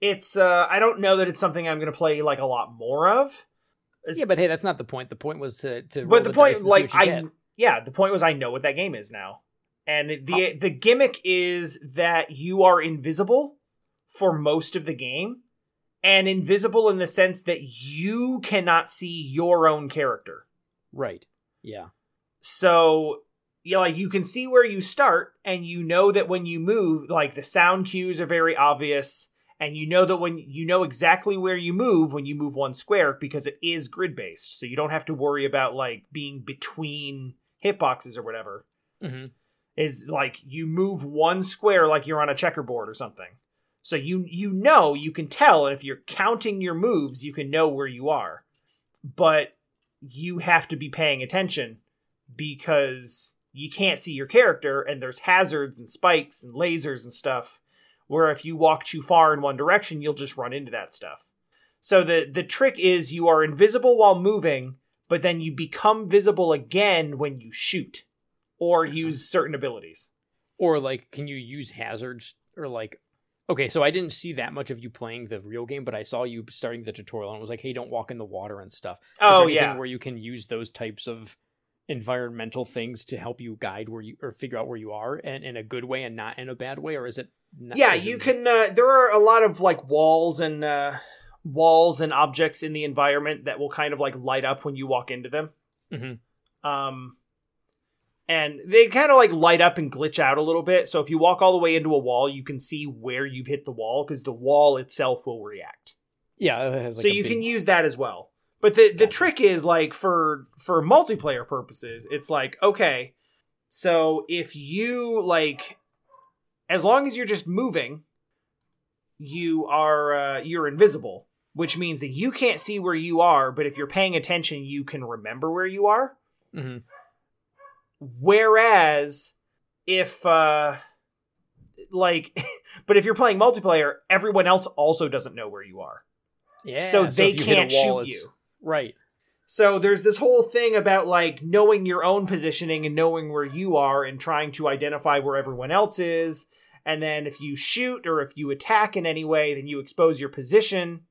it's uh i don't know that it's something i'm gonna play like a lot more of It's- Yeah, but hey, that's not the point. The point was to to. but the, dice point like i get. yeah the point was i know what that game is now and the the gimmick is that you are invisible for most of the game and invisible in the sense that you cannot see your own character right. Yeah. so yeah like you can see where you start and you know that when you move like the sound cues are very obvious and you know that when you know exactly where you move when you move one square because it is grid based so you don't have to worry about like being between hitboxes or whatever. Hmm is like you move one square like you're on a checkerboard or something. So you you know you can tell and if you're counting your moves you can know where you are. But you have to be paying attention because you can't see your character and there's hazards and spikes and lasers and stuff where if you walk too far in one direction you'll just run into that stuff so the the trick is you are invisible while moving but then you become visible again when you shoot or use certain abilities Or like, can you use hazards or like? Okay, so I didn't see that much of you playing the real game, but I saw you starting the tutorial and it was like, "Hey, don't walk in the water and stuff." Is oh anything yeah where you can use those types of environmental things to help you guide where you or figure out where you are, and in a good way and not in a bad way, or is it? Not, yeah you can uh, there are a lot of like walls and uh walls and objects in the environment that will kind of like light up when you walk into them Mhm. um and they kind of like light up and glitch out a little bit so if you walk all the way into a wall you can see where you've hit the wall because the wall itself will react Yeah, it has like so you big- can use that as well but the the Gotcha. trick is like for for multiplayer purposes it's like okay so if you like as long as you're just moving you are uh, you're invisible which means that you can't see where you are, but if you're paying attention, you can remember where you are. hmm Whereas if uh like but if you're playing multiplayer, everyone else also doesn't know where you are. Yeah. so they if you hit a can't wall, shoot you. Right. So there's this whole thing about like knowing your own positioning and knowing where you are and trying to identify where everyone else is. And then if you shoot or if you attack in any way, then you expose your position.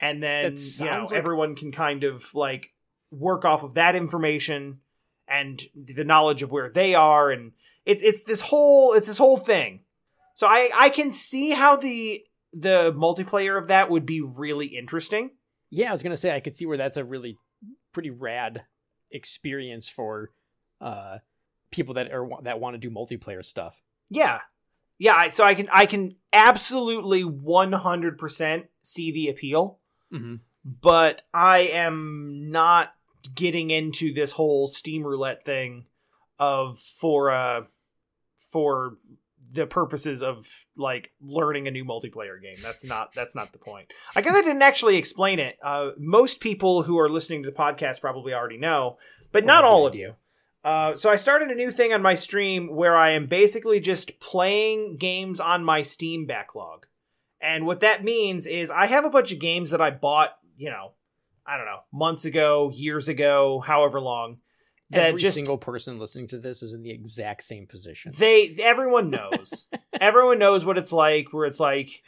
And then you know like- everyone can kind of like work off of that information and the knowledge of where they are. And it's it's this whole it's this whole thing. So I I can see how the the multiplayer of that would be really interesting. Yeah, I was gonna say I could see where that's a really pretty rad experience for uh people that are that want to do multiplayer stuff. Yeah. Yeah, so I can I can absolutely 100% see the appeal, Mm-hmm. but I am not getting into this whole Steam roulette thing of for uh for the purposes of like learning a new multiplayer game. That's not that's not the point. I guess I didn't actually explain it. Uh most people who are listening to the podcast probably already know, but not all of you. Uh, so I started a new thing on my stream where I am basically just playing games on my Steam backlog. And what that means is I have a bunch of games that I bought, you know, I don't know, months ago, years ago, however long. That Every just single person listening to this is in the exact same position. they everyone knows. everyone knows what it's like where it's like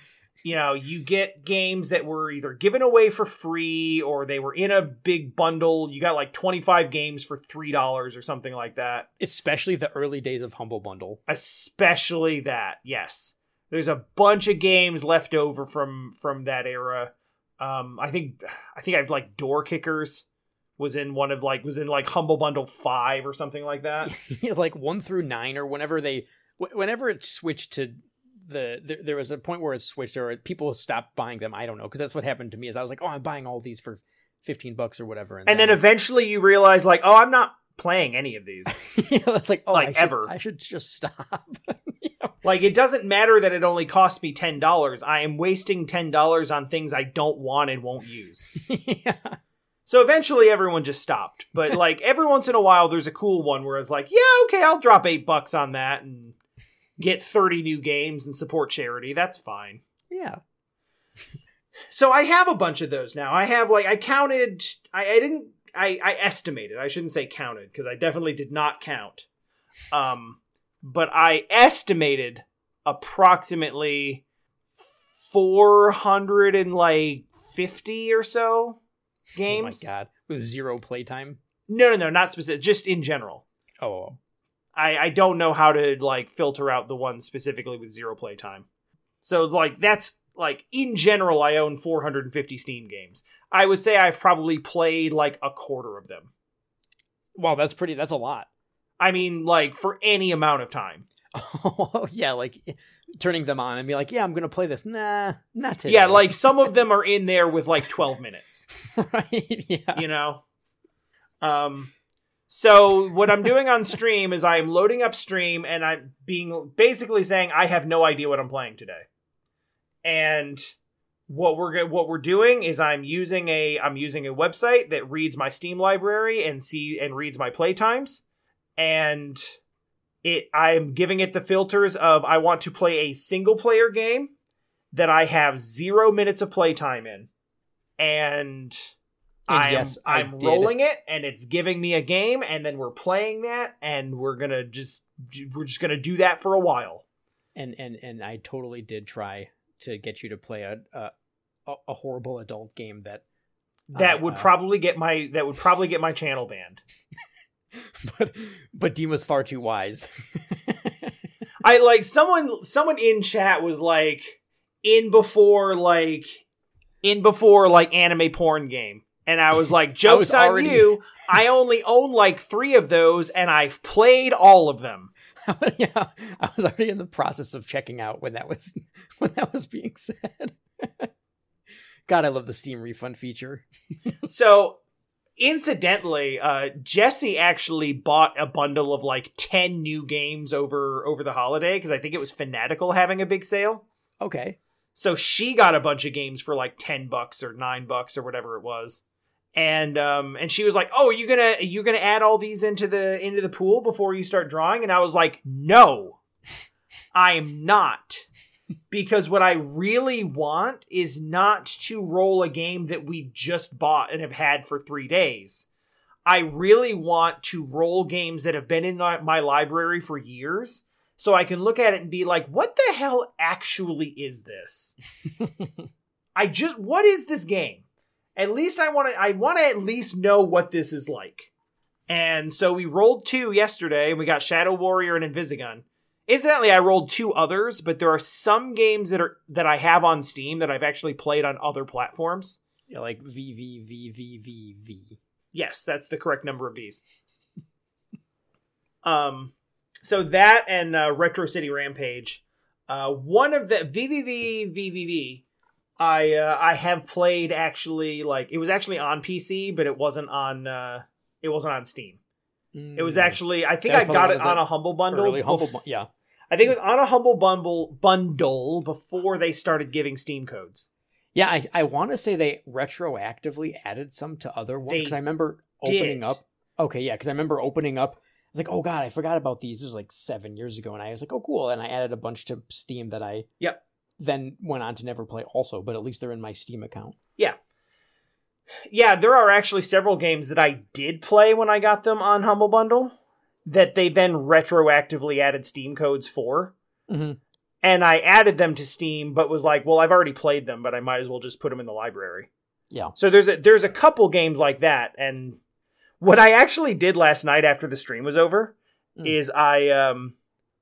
you know, you get games that were either given away for free or they were in a big bundle. You got like 25 games for $3 or something like that. Especially the early days of Humble Bundle. especially that yes there's a bunch of games left over from from that era um i think i think i've like door kickers was in one of like was in like humble bundle 5 or something like that like one through nine, or whenever they, whenever it switched to the, there, there was a point where it switched, or people stopped buying them. I don't know, because that's what happened to me. Is I was like, oh, I'm buying all these for fifteen bucks or whatever, and then eventually you realize like oh i'm not playing any of these it's like, oh, like, I should, ever. I should just stop. You know? like it doesn't matter that it only cost me $10 i am wasting $10 on things i don't want and won't use yeah. So eventually everyone just stopped. But like every once in a while there's a cool one where it's like, yeah, okay, I'll drop eight bucks on that and get 30 new games and support charity. That's fine. Yeah. So I have a bunch of those now. I have like I counted I, I didn't I, I estimated. I shouldn't say counted, because I definitely did not count. Um but I estimated approximately four hundred and like fifty or so games. Oh my god. With zero playtime. No, no, no, not specific. Just in general. Oh. I I don't know how to like filter out the ones specifically with zero playtime. So like that's like in general, I own 450 Steam games. I would say I've probably played like a quarter of them. Wow, that's pretty that's a lot. I mean, like for any amount of time. Oh yeah, like turning them on and be like, yeah, I'm gonna play this. Nah, not today. Yeah, like some of them are in there with like 12 minutes. right. Yeah. you know um so what i'm doing on stream is i'm loading up stream and i'm being basically saying i have no idea what i'm playing today and what we're what we're doing is i'm using a i'm using a website that reads my steam library and see and reads my playtimes and it i'm giving it the filters of i want to play a single player game that i have 0 minutes of playtime in. And And I'm, yes, I I'm rolling it and it's giving me a game and then we're playing that and we're gonna just we're just gonna do that for a while. And and and I totally did try to get you to play a a, a horrible adult game that that Uh, would uh, probably get my that would probably get my channel banned but but Dean was far too wise. i like someone someone in chat was like in before like in before like anime porn game and i was like jokes was on already- you i only own like three of those and i've played all of them yeah, I was already in the process of checking out when that was when that was being said. God, I love the Steam refund feature. So, incidentally, uh, Jesse actually bought a bundle of like ten new games over over the holiday because I think it was Fanatical having a big sale. Okay. So she got a bunch of games for like 10 bucks or 9 bucks or whatever it was. And um and she was like, "Oh, are you going to are you to add all these into the into the pool before you start drawing?" And I was like, "No. I'm not." Because what I really want is not to roll a game that we just bought and have had for 3 days. I really want to roll games that have been in my library for years so I can look at it and be like, what the hell actually is this? I just what is this game? At least I want to I want to at least know what this is like. And so we rolled two yesterday and we got Shadow Warrior and Invisigun. Incidentally, I rolled two others, but there are some games that are that I have on Steam that I've actually played on other platforms. Yeah, like V V V V V V. Yes, that's the correct number of V's. um, so that and uh, Retro City Rampage. Uh, one of the VVV VVV. I uh, I have played actually like it was actually on PC, but it wasn't on uh, it wasn't on Steam. It was mm. actually I think I got it on a humble bundle. Humble, bu- yeah. I think it was on a humble bundle bundle before they started giving Steam codes. Yeah, I, I want to say they retroactively added some to other ones because I remember opening did. up. Okay, yeah, because I remember opening up. I was like, oh god, I forgot about these. This was like seven years ago, and I was like, oh cool, and I added a bunch to Steam that I yep then went on to never play also, but at least they're in my Steam account. Yeah. Yeah, there are actually several games that I did play when I got them on Humble Bundle that they then retroactively added Steam codes for. Mm-hmm and I added them to Steam, but was like, well, I've already played them, but I might as well just put them in the library. Yeah. So there's a there's a couple games like that, and what I actually did last night after the stream was over mm. is I um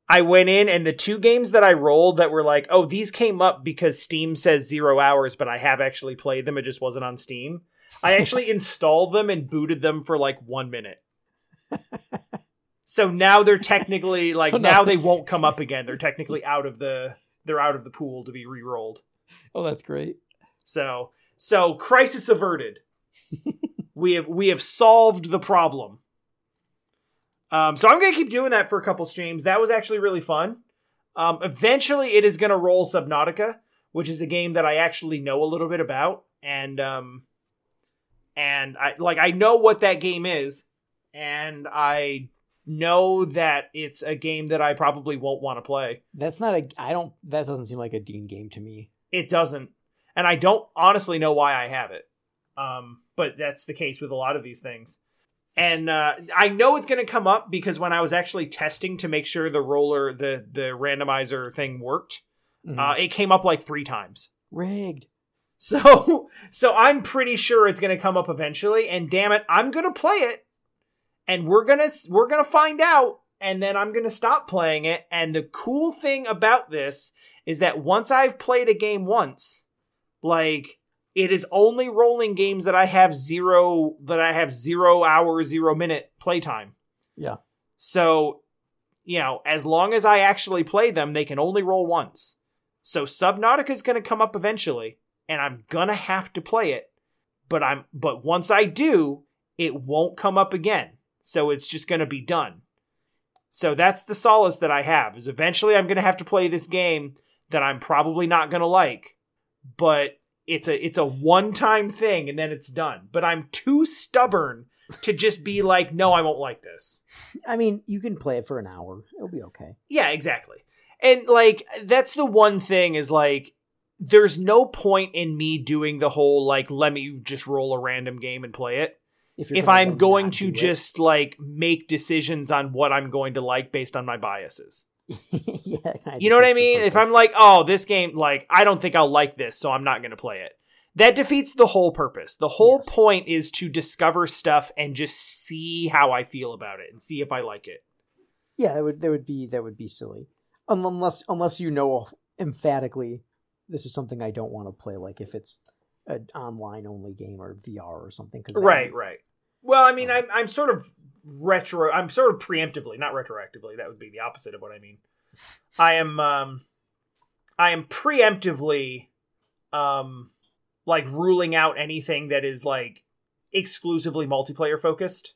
I went in and the two games that I rolled that were like, oh, these came up because Steam says zero hours, but I have actually played them. It just wasn't on Steam. I actually installed them and booted them for like one minute. So now they're technically like so now, now they won't come up again. They're technically out of the they're out of the pool to be re-rolled. Oh, that's great. So so crisis averted. we have we have solved the problem. Um, so I'm gonna keep doing that for a couple streams. That was actually really fun. Um, eventually, it is gonna roll Subnautica, which is a game that I actually know a little bit about, and um, and I like I know what that game is, and I know that it's a game that I probably won't want to play. That's not a. I don't. That doesn't seem like a Dean game to me. It doesn't, and I don't honestly know why I have it. Um, but that's the case with a lot of these things. And uh, I know it's going to come up because when I was actually testing to make sure the roller, the the randomizer thing worked, mm-hmm. uh, it came up like three times. Rigged. So, so I'm pretty sure it's going to come up eventually. And damn it, I'm going to play it and we're gonna we're gonna find out and then i'm gonna stop playing it. And the cool thing about this is that once i've played a game once like it is only rolling games that i have zero that i have zero hour zero minute playtime. Yeah. So you know as long as i actually play them they can only roll once. So subnautica is going to come up eventually and i'm gonna have to play it but i'm but once i do it won't come up again so it's just going to be done. So that's the solace that I have is eventually I'm going to have to play this game that I'm probably not going to like, but it's a it's a one-time thing and then it's done. But I'm too stubborn to just be like, no, I won't like this. I mean, you can play it for an hour. It'll be okay. Yeah, exactly. And like that's the one thing is like there's no point in me doing the whole like let me just roll a random game and play it if, if I'm going to just it. like make decisions on what I'm going to like based on my biases. yeah, you know what I mean? If I'm like, oh, this game, like, I don't think I'll like this, so I'm not going to play it. That defeats the whole purpose. The whole yes. point is to discover stuff and just see how I feel about it and see if I like it. Yeah, that would that would be that would be silly, um, unless unless you know emphatically this is something I don't want to play. Like if it's an online only game or VR or something. Cause right, would, right. Well, I mean, I'm I'm sort of retro. I'm sort of preemptively, not retroactively. That would be the opposite of what I mean. I am um, I am preemptively um, like ruling out anything that is like exclusively multiplayer focused,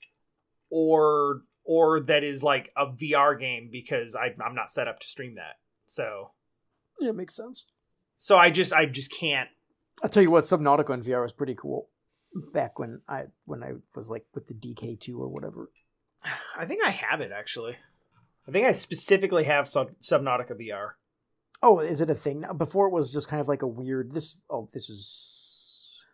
or or that is like a VR game because I, I'm not set up to stream that. So yeah, it makes sense. So I just I just can't. I'll tell you what, Subnautica in VR is pretty cool. Back when I when I was like with the DK two or whatever. I think I have it actually. I think I specifically have Sub- Subnautica VR. Oh, is it a thing now? Before it was just kind of like a weird. This oh, this is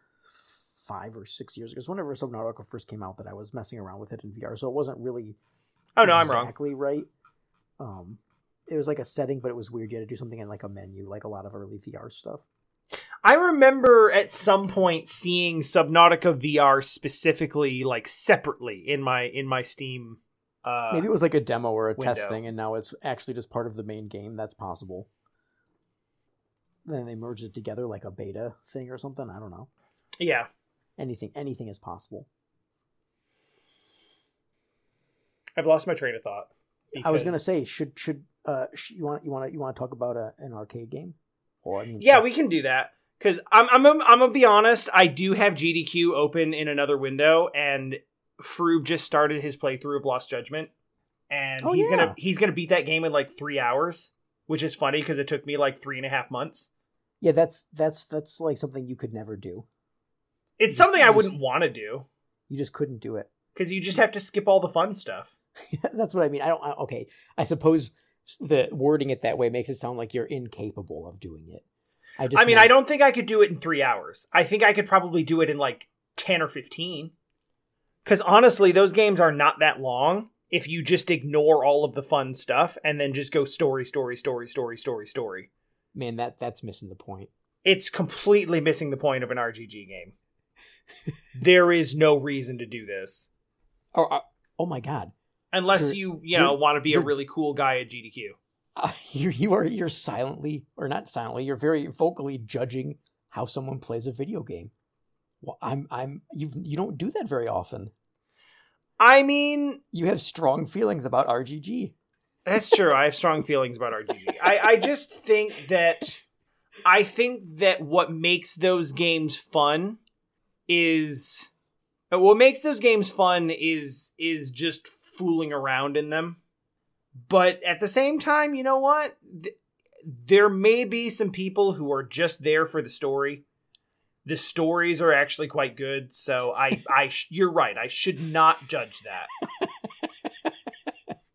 five or six years ago. It's whenever Subnautica first came out that I was messing around with it in VR, so it wasn't really. Oh no, I'm wrong. Exactly right. Um, it was like a setting, but it was weird. You had to do something in like a menu, like a lot of early VR stuff. I remember at some point seeing Subnautica VR specifically, like separately in my in my Steam. Uh, Maybe it was like a demo or a test thing, and now it's actually just part of the main game. That's possible. Then they merged it together like a beta thing or something. I don't know. yeah, Anything, anything is possible. I've lost my train of thought. I was gonna say, should should uh sh- you want you want to you want to talk about a, an arcade game? Or I mean, Yeah, we can do that because I'm I'm I'm gonna be honest. I do have GDQ open in another window, and Froob just started his playthrough of Lost Judgment, and Oh, he's yeah. gonna he's gonna beat that game in like three hours, which is funny because it took me like three and a half months. yeah, that's that's that's like something you could never do. It's You something I wouldn't want to do You just couldn't do it. because you just have to skip all the fun stuff. that's what I mean. I don't. I, okay, I suppose the wording it that way makes it sound like you're incapable of doing it. I just. I mean, I don't think I could do it in three hours. I think I could probably do it in like 10 or 15. Because honestly, those games are not that long if you just ignore all of the fun stuff and then just go story, story, story, story, story, story. Man, that that's missing the point. It's completely missing the point of an RGG game. there is no reason to do this. Oh, uh, oh my God! Unless You're- you, you know, want to be a really cool guy at GDQ. Uh, you you are you're silently or not silently. You're very vocally judging how someone plays a video game. Well, I'm I'm you you don't do that very often. I mean, You have strong feelings about RGG. That's true. I have strong feelings about RGG. I, I just think that I think that what makes those games fun is what makes those games fun is is just fooling around in them. But at the same time, you know what? Th- there may be some people who are just there for the story. The stories are actually quite good, so I I sh- you're right. I should not judge that.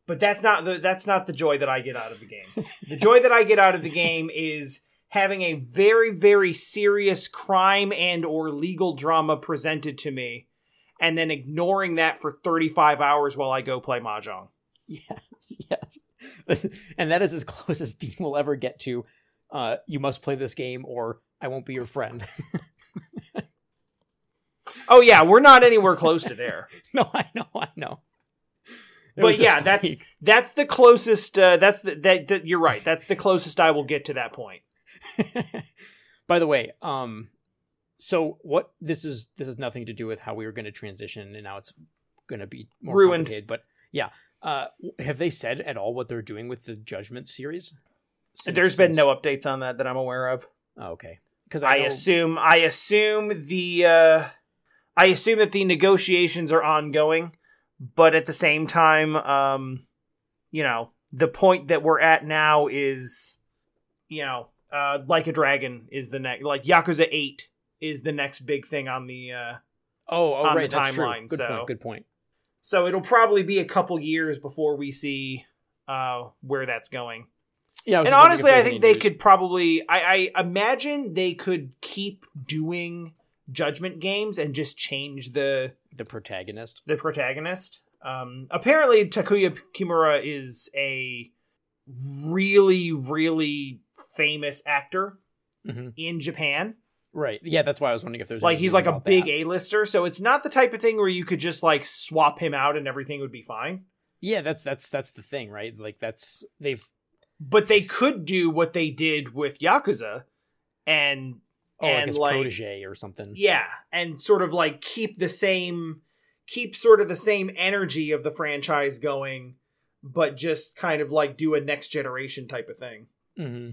But that's not the that's not the joy that I get out of the game. The joy that I get out of the game is having a very very serious crime and or legal drama presented to me and then ignoring that for 35 hours while I go play mahjong. Yes, yes. and that is as close as Dean will ever get to. Uh, you must play this game, or I won't be your friend. Oh yeah, we're not anywhere close to there. no, I know, I know. It But yeah, that's funny. that's the closest uh, that's the, that, that you're right. That's the closest I will get to that point. By the way, um, so what? This is this has nothing to do with how we were going to transition, and now it's going to be more Ruined. complicated. But yeah, uh, have they said at all what they're doing with the Judgment series? Since- There's been since- no updates on that that I'm aware of. Oh, okay, because I, assume I assume the uh, I assume that the negotiations are ongoing, but at the same time, um, you know, the point that we're at now is, you know, uh, like a dragon is the next, like Yakuza Eight is the next big thing on the. Uh, Oh, oh on the right, that's true. timeline, Good so- point. Good point. So it'll probably be a couple years before we see uh, where that's going. Yeah, and just wondering if honestly, I think they news. could probably. I, I imagine they could keep doing judgment games and just change the the protagonist. the protagonist. Um, apparently, Takuya Kimura is a really, really famous actor hmm in Japan. Right. Yeah, that's why I was wondering if there's Like he's like a big that. A-lister, so it's not the type of thing where you could just like swap him out and everything would be fine. Yeah, that's that's that's the thing, right? Like that's they've But they could do what they did with Yakuza, and oh like and his like protege or something. yeah and sort of like keep the same keep sort of the same energy of the franchise going but just kind of like do a next generation type of thing Mm-hmm.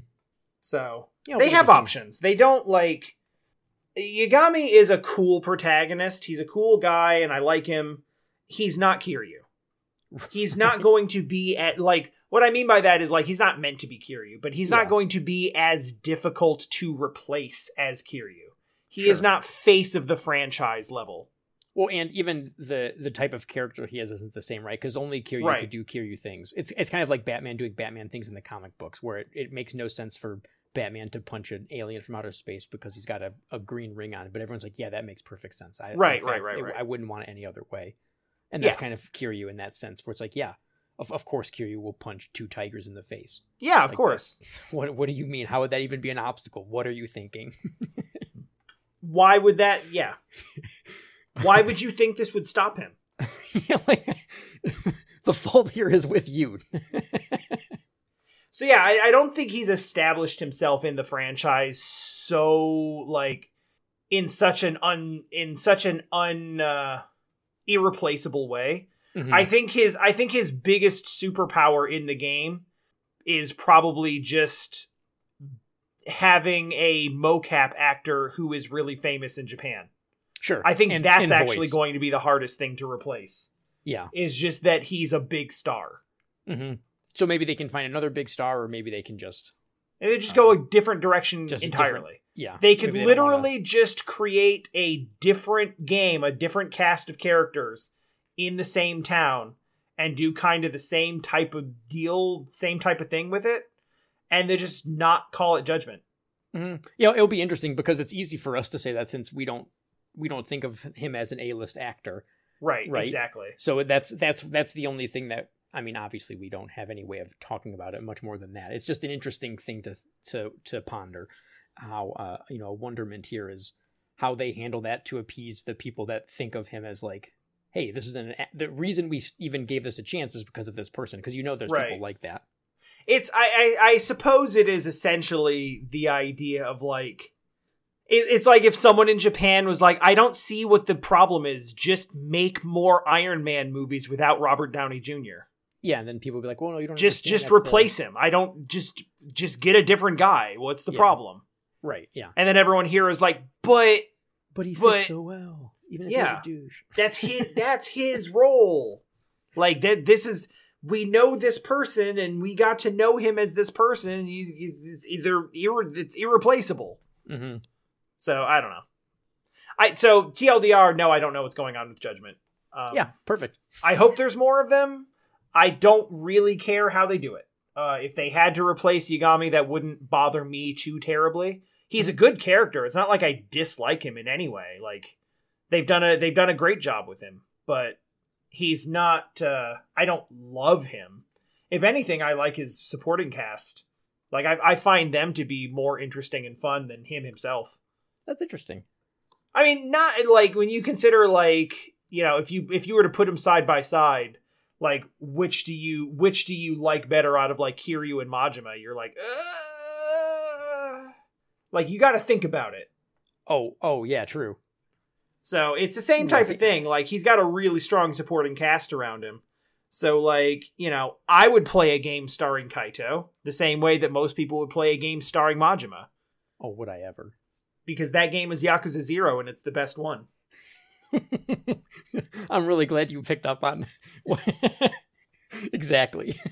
so Yeah, they have options they don't like yagami is a cool protagonist he's a cool guy and i like him he's not kiryu he's not going to be at like what I mean by that is like he's not meant to be Kiryu, but he's Yeah. not going to be as difficult to replace as Kiryu. He Sure. is not face of the franchise level. Well, and even the the type of character he has isn't the same, right? Because only Kiryu Right. could do Kiryu things. It's it's kind of like Batman doing Batman things in the comic books, where it, it makes no sense for Batman to punch an alien from outer space because he's got a, a green ring on. It. But everyone's like, yeah, that makes perfect sense. I, Right, right, right, it- right. I wouldn't want it any other way. And that's Yeah. kind of Kiryu in that sense, where it's like, yeah, of, of course Kiryu will punch two tigers in the face. Yeah, of Like course. What what do you mean? How would that even be an obstacle? What are you thinking? Why would that? Yeah. Why would you think this would stop him? Like, the fault here is with you. So yeah, I, I don't think he's established himself in the franchise so like in such an un in such an un uh, irreplaceable way. Mhm. I think his I think his biggest superpower in the game is probably just having a mocap actor who is really famous in Japan. sure. I think And- that's and actually voice. going to be the hardest thing to replace. Yeah. Is just that he's a big star. hmm So maybe they can find another big star, or maybe they can just And they just go a different direction Just entirely. yeah. They could maybe don't wanna- literally just create a different game, a different cast of characters in the same town and do kind of the same type of deal, same type of thing with it, and they just not call it judgment. Mhm. Yeah, it'll be interesting because it's easy for us to say that since we don't we don't think of him as an A-list actor. Right, Right. exactly. So that's that's that's the only thing that I mean. Obviously, we don't have any way of talking about it much more than that. It's just an interesting thing to to to ponder. How uh, you know wonderment here is how they handle that to appease the people that think of him as like, hey, this is an the reason we even gave this a chance is because of this person because you know there's Right. people like that. It's I, I I suppose it is essentially the idea of like it's like if someone in Japan was like, I don't see what the problem is. Just make more Iron Man movies without Robert Downey Jr. Yeah, and then people will be like, well, no, you don't just just replace him. I don't just just get a different guy. What's the Yeah. problem? Right. Yeah. And then everyone here is like, but But he fits But- so well, even if Yeah. he's a douche. that's his that's his role. Like that this is we know this person and we got to know him as this person. He, he's, it's either irre, it's irreplaceable. hmm So I don't know. I so TLDR. No, I don't know what's going on with Judgment. Um, yeah, perfect. I hope there's more of them. I don't really care how they do it. Uh, if they had to replace Yagami, that wouldn't bother me too terribly. He's a good character. It's not like I dislike him in any way. Like they've done a they've done a great job with him, but he's not. Uh, I don't love him. If anything, I like his supporting cast. Like I, I find them to be more interesting and fun than him himself. That's interesting. I mean, not like when you consider like you know if you if you were to put him side by side, like which do you which do you like better out of like Kiryu and Majima? You're like, uh, like you got to think about it. Oh, oh yeah, true. So it's the same type of thing. Like he's got a really strong supporting cast around him. So like you know, I would play a game starring Kaito the same way that most people would play a game starring Majima Oh, would I ever? because that game is Yakuza Zero and it's the best one. I'm really glad you picked up on exactly.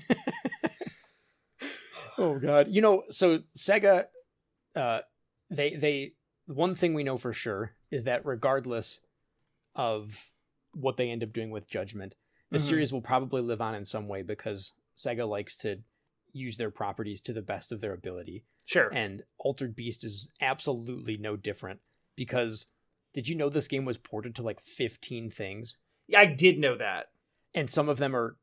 oh god. You know, so Sega uh they they one thing we know for sure is that regardless of what they end up doing with Judgment, the Mhm. series will probably live on in some way because Sega likes to use their properties to the best of their ability. Sure. And Altered Beast is absolutely no different because did you know this game was ported to like 15 things? Yeah, I did know that. And some of them are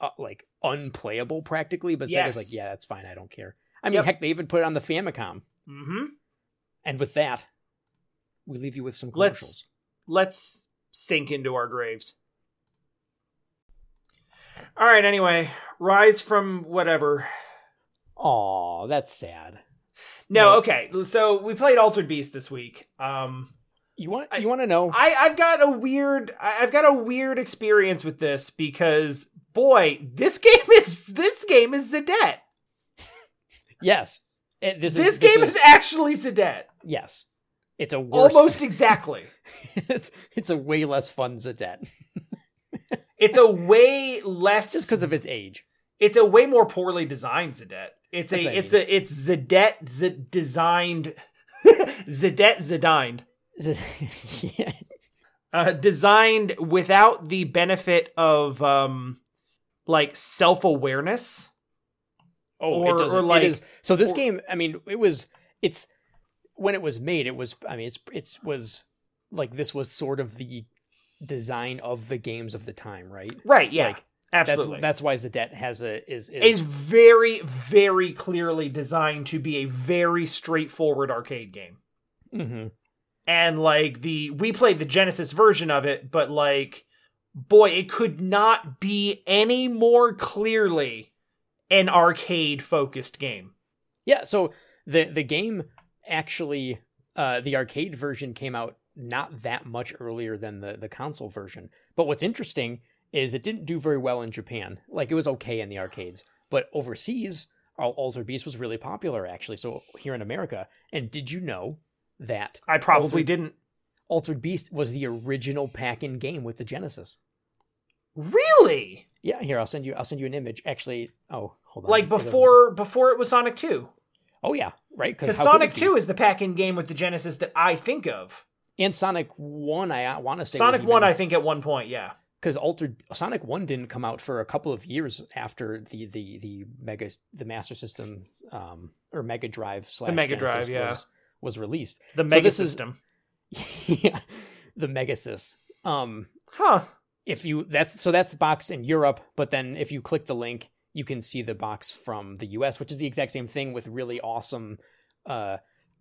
uh, like unplayable practically, but Yes. Sega's like, yeah, that's fine. I don't care. I mean, Yep. heck, they even put it on the Famicom. Mm-hmm. And with that, we leave you with some Let's commercials. let's sink into our graves. All right. Anyway, rise from whatever. Aw, that's sad. No, No. okay. So we played Altered Beast this week. Um, You want you want to know? I I've got a weird I've got a weird experience with this because boy, this game is this game is Zadette. yes. It- this This, is, game is, actually Zadette. yes. It's a worse, Almost exactly. it's, it's a way less fun Zadette. it's a way less just because of its age. it's a way more poorly designed Zadette. It's That's a it's a it's Zadette z- designed Zadette Zedined. Is it? yeah. Uh, designed without the benefit of um like self-awareness. Oh, Or- it doesn't. or like- it is. So this or- game, I mean, it was. It's when it was made. It was. I mean, it's it's was like this was sort of the design of the games of the time, right? Right, yeah. Like, absolutely. That's that's why Zadette has a is is, is very very clearly designed to be a very straightforward arcade game. Mhm. And like the we played the genesis version of it but like boy it could not be any more clearly an arcade focused game Yeah, so the the game actually uh the arcade version came out not that much earlier than the the console version. But what's interesting is it didn't do very well in Japan. Like it was okay in the arcades, but overseas Al- Altered Beast was really popular actually. So here in America, and did you know that i probably Altered- didn't Altered Beast was the original pack-in game with the Genesis? really Yeah, here I'll send you I'll send you an image. Actually, oh, hold on. like before before it was sonic 2 Oh yeah, right? because sonic it be? 2 is the pack-in game with the genesis that i think of and Sonic 1 I want to say sonic 1 i think at one point yeah because altered Sonic One didn't come out for a couple of years after the the the Mega the Master System um or Mega Drive slash Mega Genesis Drive, yeah. was, was released. the So mega is- system yeah, the Megasys. Um, huh if you that's so that's the box in Europe, but then if you click the link, you can see the box from the US, which is the exact same thing with really awesome uh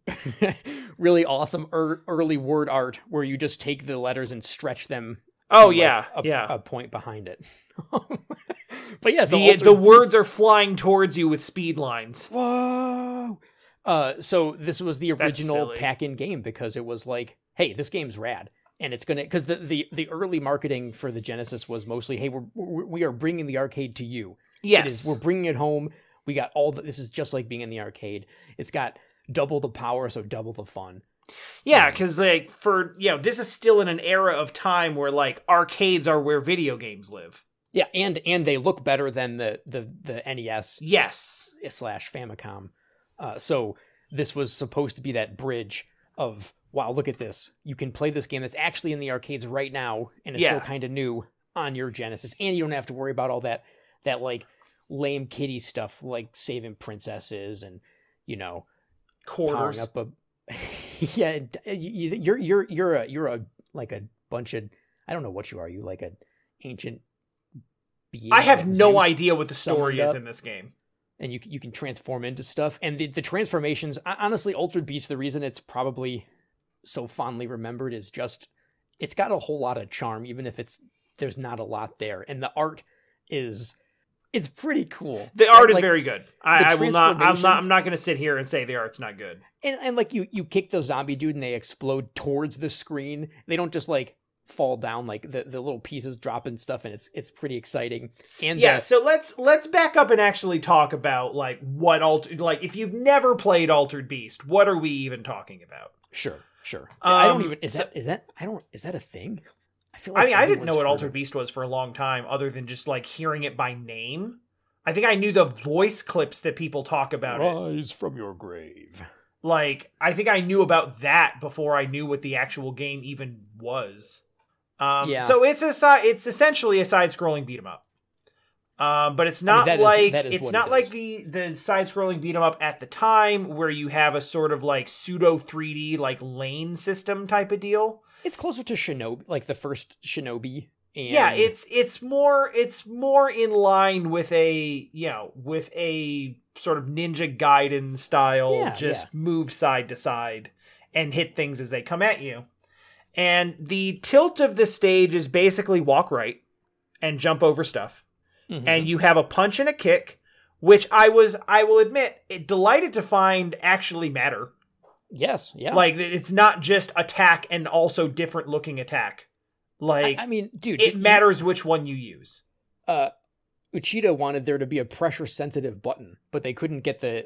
really awesome er- early word art where you just take the letters and stretch them oh to, like, yeah a, yeah a point behind it. but yeah, so the, the words are flying towards you with speed lines whoa. Uh, so this was the original pack-in game because it was like, hey, this game's rad, and it's gonna because the, the the early marketing for the Genesis was mostly, hey, we're, we're bringing the arcade to you. Yes is, we're bringing it home. We got all the. This is just like being in the arcade. It's got double the power, so double the fun. Yeah, because like for you know, this is still in an era of time where like arcades are where video games live. Yeah, and and they look better than the the the NES Yes. slash Famicom. Uh, so this was supposed to be that bridge of wow, look at this. You can play this game that's actually in the arcades right now, and it's Yeah. still kind of new on your Genesis, and you don't have to worry about all that that like lame kitty stuff like saving princesses and you know Quarters. up a yeah. You- you're you're you're a you're a like a bunch of I don't know what you are. You like an ancient. Being I have no idea what the story is up in this game. And you you can transform into stuff. And the the transformations, honestly, Altered Beast. The reason it's probably so fondly remembered is just it's got a whole lot of charm, even if it's there's not a lot there, and the art is it's pretty cool. The art is very good. I, I will not. I'm not. I'm not going to sit here and say the art's not good. and, and like you you kick the zombie dude and they explode towards the screen. They don't just like fall down like the, the little pieces dropping stuff and it's it's pretty exciting and Yeah. the- So let's let's back up and actually talk about like what altered. Like if you've never played Altered Beast, what are we even talking about? sure sure i don't Um, even is so- that is that i don't is that a thing i feel I mean, I didn't know what Altered Beast was for a long time, other than just like hearing it by name. I think I knew the voice clips that people talk about it. rise from your grave Like, I think I knew about that before I knew what the actual game even was. Um, Yeah. So it's a si- it's essentially a side-scrolling beat 'em up. Um, but it's I mean, not that is- like it's not it like the the side-scrolling beat 'em up at the time where you have a sort of like pseudo 3D like lane system type of deal. it's closer to shinobi like the first shinobi and yeah it's it's more it's more in line with a you know with a sort of ninja gaiden style Yeah, just move side to side and hit things as they come at you and the tilt of the stage is basically walk right and jump over stuff. Mhm. and you have a punch and a kick which i was i will admit delighted to find actually matter. Yes yeah. Like it's not just attack and also different looking attack. Like I, I mean dude it you- matters which one you use. Uh uchida wanted there to be a pressure sensitive button but they couldn't get the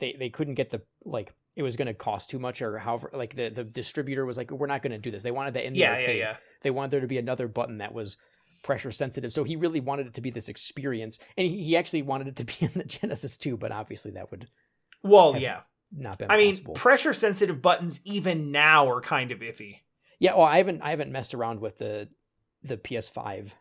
they they couldn't get the like it was going to cost too much or however like the the distributor was like we're not going to do this they wanted that in the yeah, yeah, arcade yeah. they wanted there to be another button that was pressure sensitive. So he really wanted it to be this experience, and he, he actually wanted it to be in the Genesis too. But obviously, that would Well, yeah. not been. I mean, pressure sensitive buttons even now are kind of iffy. yeah. Well, I haven't I haven't messed around with the the PS5.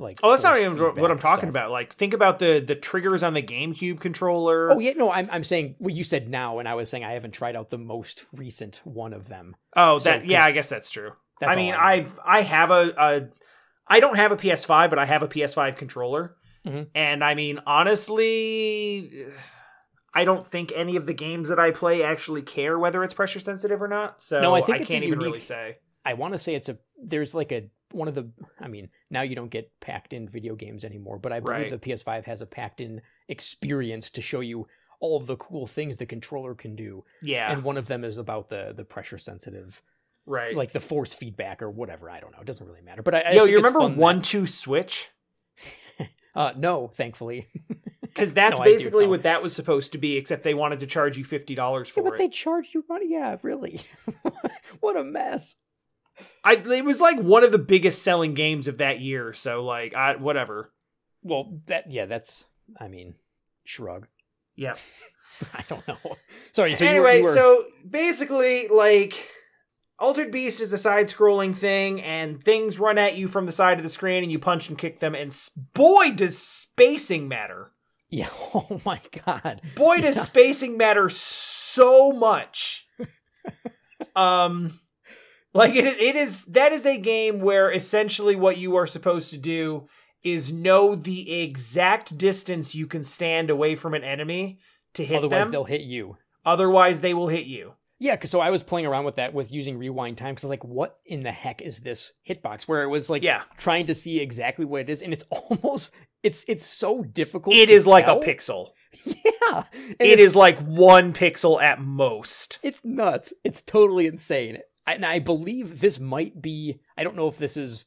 Like, Oh, that's not even what I'm talking stuff. about. Like, think about the the triggers on the GameCube controller. Oh yeah, no, I'm I'm saying well, you said now, and I was saying I haven't tried out the most recent one of them. Oh, So, that yeah, I guess that's true. That's I mean, all I I have a, a I don't have a PS5, but I have a PS5 controller, Mhm. and I mean, honestly, I don't think any of the games that I play actually care whether it's pressure sensitive or not. So No, I think I can't even really say. I want to say it's a there's like a one of the I mean now you don't get packed in video games anymore, but I believe Right. the PS5 has a packed in experience to show you all of the cool things the controller can do, Yeah, and one of them is about the the pressure sensitive, right. like the force feedback or whatever. I don't know. It doesn't really matter. But I, I Yo, you remember fun that- one two switch? Uh, no, thankfully. Because that's No, basically what that was supposed to be, except they wanted to charge you fifty dollars Yeah, for but it. they charged you money. Yeah, really. what a mess. I it was like one of the biggest selling games of that year. So like, I whatever. Well, that yeah, that's I mean, shrug. Yeah. I don't know. Sorry. So you were- anyway, you were, so basically, like, Altered Beast is a side-scrolling thing, and things run at you from the side of the screen, and you punch and kick them. And boy, does spacing matter! yeah. Oh my god. Boy, does Yeah. spacing matter so much. um, like it, it is. That is a game where essentially what you are supposed to do is know the exact distance you can stand away from an enemy to hit Otherwise, them. they'll hit you. Otherwise, they will hit you. Yeah, because so I was playing around with that with using rewind time because like, what in the heck is this hitbox? Where it was like Yeah. trying to see exactly what it is, and it's almost it's it's so difficult. It is like a pixel. Yeah, and it's, like one pixel at most. It's nuts. It's totally insane. And I believe this might be. I don't know if this is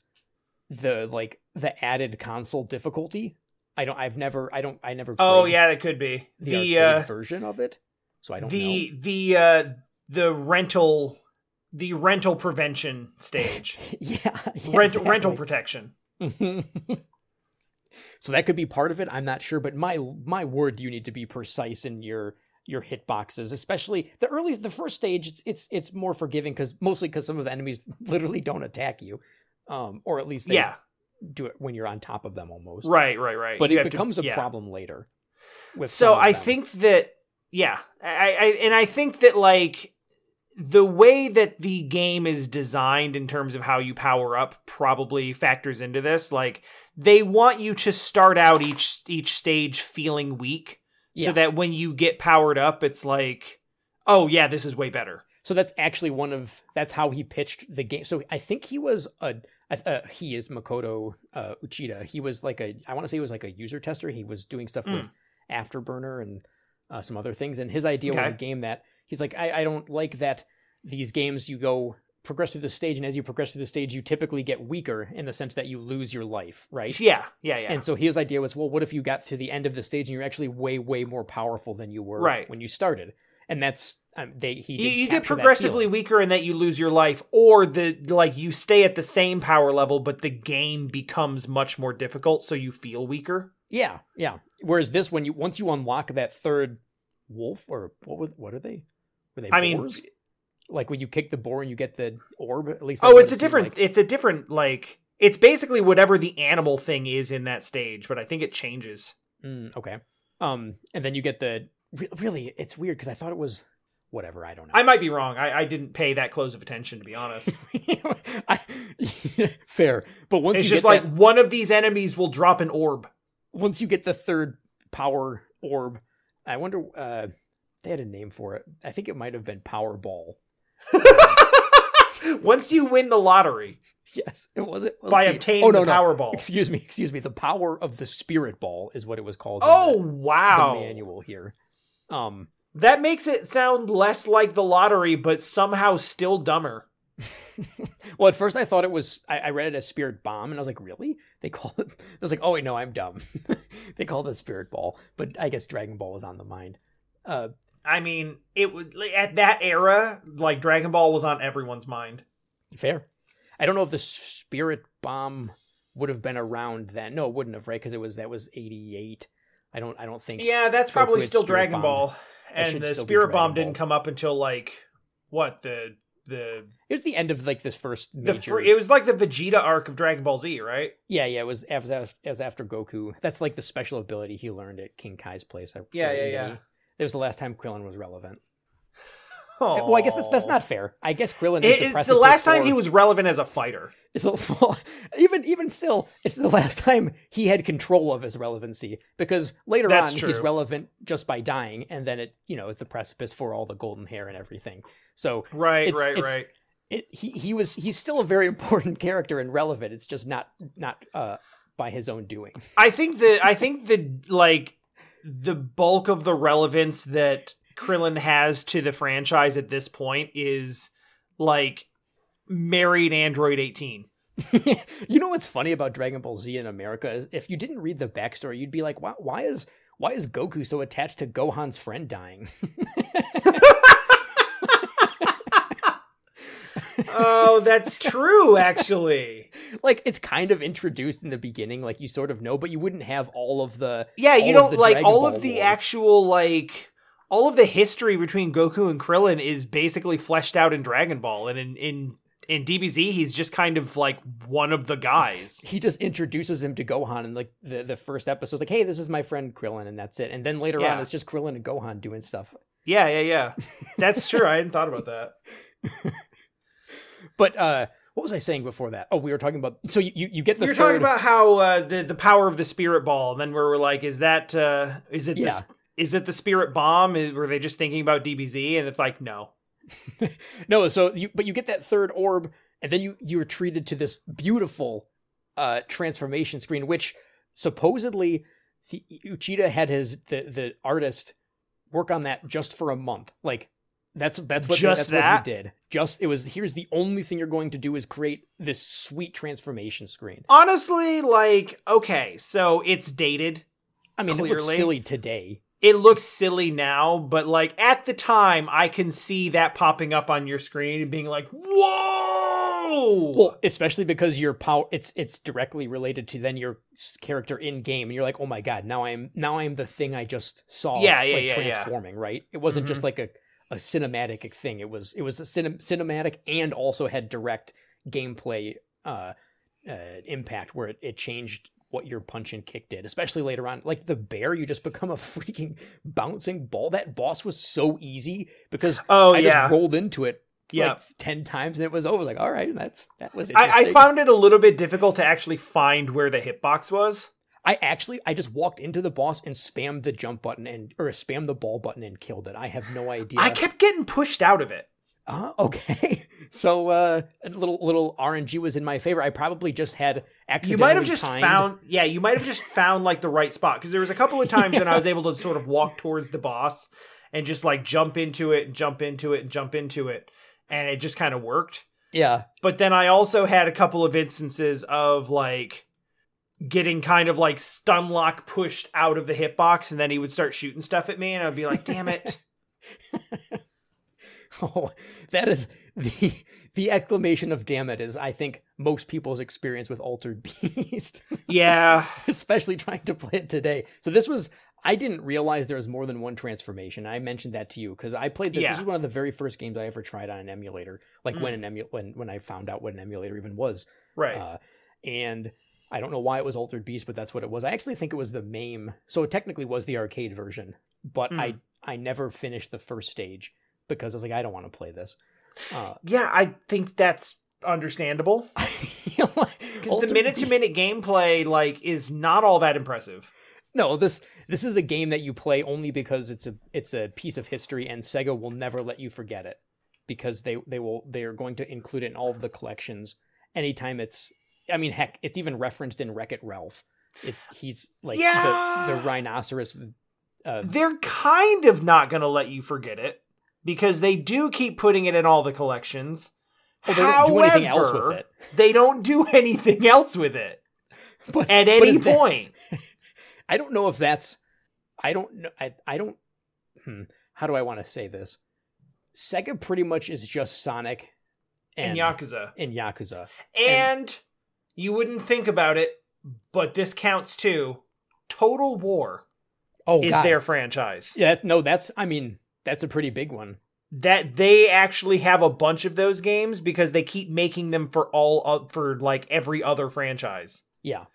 the like the added console difficulty. I don't. I've never. I don't. I never. Oh yeah, that could be the, the uh, version of it. So I don't the the uh, the rental the rental prevention stage, yeah. yeah Rent, rental protection. so that could be part of it. I'm not sure, but my my word, you need to be precise in your your hitboxes, especially the early the first stage. It's it's it's more forgiving because mostly because some of the enemies literally don't attack you, um, or at least they Yeah, do it when you're on top of them almost. right, right, right. But You it have to- becomes a yeah. problem later. With So I think that yeah, I, I and I think that like the way that the game is designed in terms of how you power up probably factors into this. Like they want you to start out each each stage feeling weak, Yeah. so that when you get powered up, it's like, oh yeah, this is way better. So that's actually one of that's how he pitched the game. So I think he was a uh, he is Makoto uh, Uchida. He was like a I want to say he was like a user tester. He was doing stuff with Afterburner and uh, some other things. And his idea was a game that he's like I, I don't like that these games you go progress through the stage and as you progress through the stage you typically get weaker in the sense that you lose your life right Yeah, yeah, yeah. and so his idea was, well, what if you got to the end of the stage and you're actually way, way more powerful than you were Right. when you started? And that's um, they he you, you get progressively weaker in that you lose your life, or the like you stay at the same power level, but the game becomes much more difficult, so you feel weaker. Yeah, yeah. Whereas this, when you once you unlock that third wolf or what was what are they? Were they I mean, boars? Like when you kick the boar and you get the orb. At least Oh, it's a different. like. It's a different like. It's basically whatever the animal thing is in that stage, but I think it changes. Mm, okay. Um, and then you get the re- really. It's weird because I thought it was whatever. I don't know. I might be wrong. I, I didn't pay that close of attention to be honest. I, fair, but once you. it's just like that- one of these enemies will drop an orb. once you get the third power orb, I wonder. Uh, they had a name for it. I think it might have been Powerball. Once you win the lottery Yes, it was it. Let's by see. obtaining oh, no, the no. Powerball. Excuse me, excuse me. The power of the Spirit Ball is what it was called. Oh the, wow! the manual here. Um, That makes it sound less like the lottery, but somehow still dumber. well, at first I thought it was. I, I read it as Spirit Bomb, and I was like, really? They call it? I was like, oh wait, no, I'm dumb. they call it Spirit Ball, but I guess Dragon Ball is on the mind. Uh, I mean, it would at that era, like Dragon Ball was on everyone's mind. Fair. I don't know if the spirit bomb would have been around then. No, it wouldn't have, right? Because it was that was eighty eight. I don't I don't think. Yeah, that's probably still Spirit Dragon. Ball, and the Spirit Bomb didn't come up until like what the the It was the end of like this first the major. fr- it was like the Vegeta arc of Dragon Ball Z, right? yeah, yeah. It was as it was after Goku. That's like the special ability he learned at King Kai's place. I- Yeah, yeah, yeah. It was the last time Krillin was relevant. Well, I guess that's that's not fair. I guess Krillin is It- the it's the last time he was relevant as a fighter. It's a, well, even even still, it's the last time he had control of his relevancy because later That's on he's relevant just by dying, and then it you know it's the precipice for all the golden hair and everything. So Right, It's- right, it's- right. it he he was he's still a very important character and relevant. It's just not not uh by his own doing. I think the I think the like the bulk of the relevance that Krillin has to the franchise at this point is like married Android 18. you know what's funny about Dragon Ball Z in America is if you didn't read the backstory, you'd be like, why, why is why is Goku so attached to Gohan's friend dying? Oh, that's true actually. like it's kind of introduced in the beginning, like you sort of know, but you wouldn't have all of the Yeah, you don't like Dragon all Ball of the lore. actual like all of the history between Goku and Krillin is basically fleshed out in Dragon Ball and in in in DBZ he's just kind of like one of the guys. he just introduces him to Gohan in like the, the first episode. It's like, hey, this is my friend Krillin, and that's it. And then later Yeah. on, it's just Krillin and Gohan doing stuff. Yeah, yeah, yeah. That's true. I hadn't thought about that. But uh, what was I saying before that? Oh, we were talking about. So you you, get the You're third. talking about how uh, the the power of the spirit ball, and then we were like, is that uh, is it Yeah. the, is it the spirit bomb? Were they just thinking about DBZ? And it's like, no. no, so you but you get that third orb, and then you you're treated to this beautiful uh transformation screen, which supposedly the, Uchida had his the the artist work on that just for a month. Like that's that's what Just that's what that? he did. Just it was here's the only thing you're going to do is create this sweet transformation screen. Honestly, like, okay, so it's dated. I mean, it looks silly today. It looks silly now, but like at the time, I can see that popping up on your screen and being like, "Whoa!" Well, especially because your power it's it's directly related to then your character in game and you're like, "Oh my god, now I'm now I'm the thing I just saw Yeah, yeah, like yeah, yeah. transforming, right? It wasn't just mm-hmm. like a a cinematic thing. It was it was a cinem- cinematic and also had direct gameplay uh, uh impact where it, it changed what your punch and kick did, especially later on. Like the bear, you just become a freaking bouncing ball. That boss was so easy because oh I yeah, just rolled into it Yeah. like ten times and it was over. Like, all right, that's that was I, I found it a little bit difficult to actually find where the hitbox was. I actually I just walked into the boss and spammed the jump button and or spammed the ball button and killed it. I have no idea. I kept getting pushed out of it. Uh, okay. So uh, a little little RNG was in my favor. I probably just had You might have just timed- found, yeah, you might have just found like the right spot because there was a couple of times when I was able to sort of walk towards the boss and just like jump into it and jump into it and jump into it, and it just kind of worked. Yeah. But then I also had a couple of instances of like getting kind of like stun lock pushed out of the hitbox, and then he would start shooting stuff at me, and I'd be like, "Damn it!" Oh, that is the the exclamation of damn it is I think most people's experience with Altered Beast. yeah, especially trying to play it today. So this was I didn't realize there was more than one transformation. I mentioned that to you because I played this. Yeah. This is one of the very first games I ever tried on an emulator. Like Mm. when an emu- when when I found out what an emulator even was. right. Uh, and I don't know why it was Altered Beast, but that's what it was. I actually think it was the MAME. So it technically was the arcade version, but Mm. I I never finished the first stage because I was like I don't want to play this. Uh, yeah, I think that's understandable because because the minute to minute gameplay like is not all that impressive. No, this this is a game that you play only because it's a it's a piece of history, and Sega will never let you forget it because they they will they are going to include it in all of the collections anytime it's. I mean, heck, it's even referenced in Wreck It Ralph. It's he's like Yeah. the the rhinoceros. Uh, They're kind of not going to let you forget it because they do keep putting it in all the collections. oh, they don't do anything else with it. They don't do anything else with it But at but any that- point. I don't know if that's. I don't know. I I don't. Hmm, how do I want to say this? Sega pretty much is just Sonic in and Yakuza. and Yakuza. And You wouldn't think about it, but this counts too. Total War Oh, is God. their franchise. Yeah, no, that's. I mean, that's a pretty big one. That they actually have a bunch of those games because they keep making them for all of, for like every other franchise. Yeah,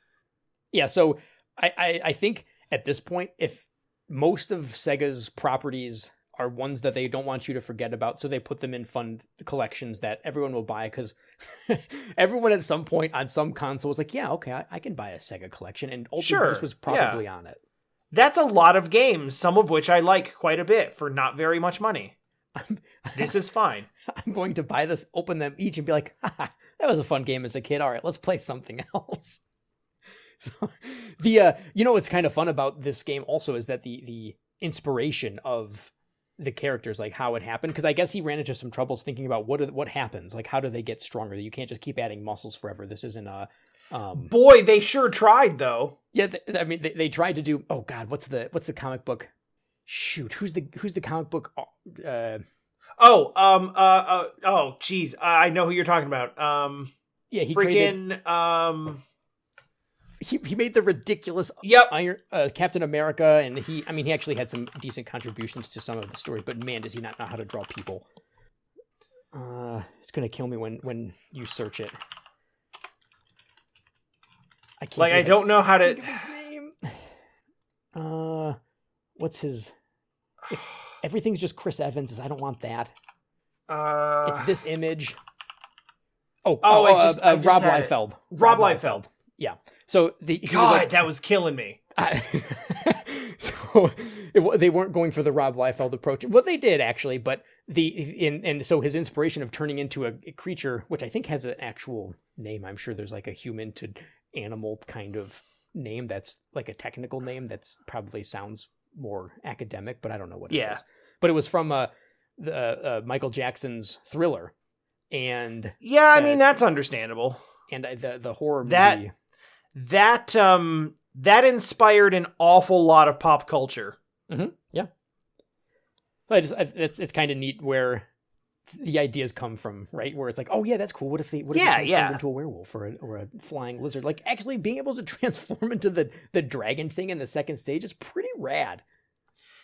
yeah. So I, I, I think at this point, if most of Sega's properties are ones that they don't want you to forget about, so they put them in fun collections that everyone will buy because everyone at some point on some console was like, yeah, okay, I, I can buy a Sega collection, and Ultimate Sure, Beast was yeah. probably on it. That's a lot of games, some of which I like quite a bit for not very much money. This is fine. I'm going to buy this, open them each, and be like, Haha, that was a fun game as a kid. All right, let's play something else. So the uh, you know what's kind of fun about this game also is that the the inspiration of the characters, like how it happened, because I guess he ran into some troubles thinking about what are, what happens, like how do they get stronger? You can't just keep adding muscles forever. This isn't a um, Boy, they sure tried though. yeah. Th- I mean, they, they tried to do. Oh God, what's the what's the comic book? Shoot, who's the who's the comic book? Uh, Oh, um, uh, uh oh, geez, I know who you're talking about. Um, yeah, he created. freaking, um, He, he made the ridiculous yep. Iron uh, Captain America, and he I mean he actually had some decent contributions to some of the story, but man, does he not know how to draw people. Uh, it's gonna kill me when when you search it. I can't Like I don't know how to. think of his name. Uh, what's his? If everything's just Chris Evans. I don't want that. Uh, It's this image. Oh, Oh, oh, I uh, just- uh, I just Rob had it. Liefeld. Rob Liefeld. Yeah. So the he was God, like- that was killing me. I- so it, they weren't going for the Rob Liefeld approach. Well, they did actually, but the in and so his inspiration of turning into a, a creature, which I think has an actual name. I'm sure there's like a human to animal kind of name that's like a technical name that's probably sounds more academic, but I don't know what Yeah. it is. But it was from uh, the uh, Michael Jackson's Thriller, and Yeah, I Uh, mean that's understandable. and the the horror That- movie. That um that inspired an awful lot of pop culture. I just I, it's it's kind of neat where the ideas come from, right? Where it's like, oh yeah, that's cool. What if they what if Yeah, they yeah. into a werewolf or a, or a flying lizard? Like actually being able to transform into the the dragon thing in the second stage is pretty rad.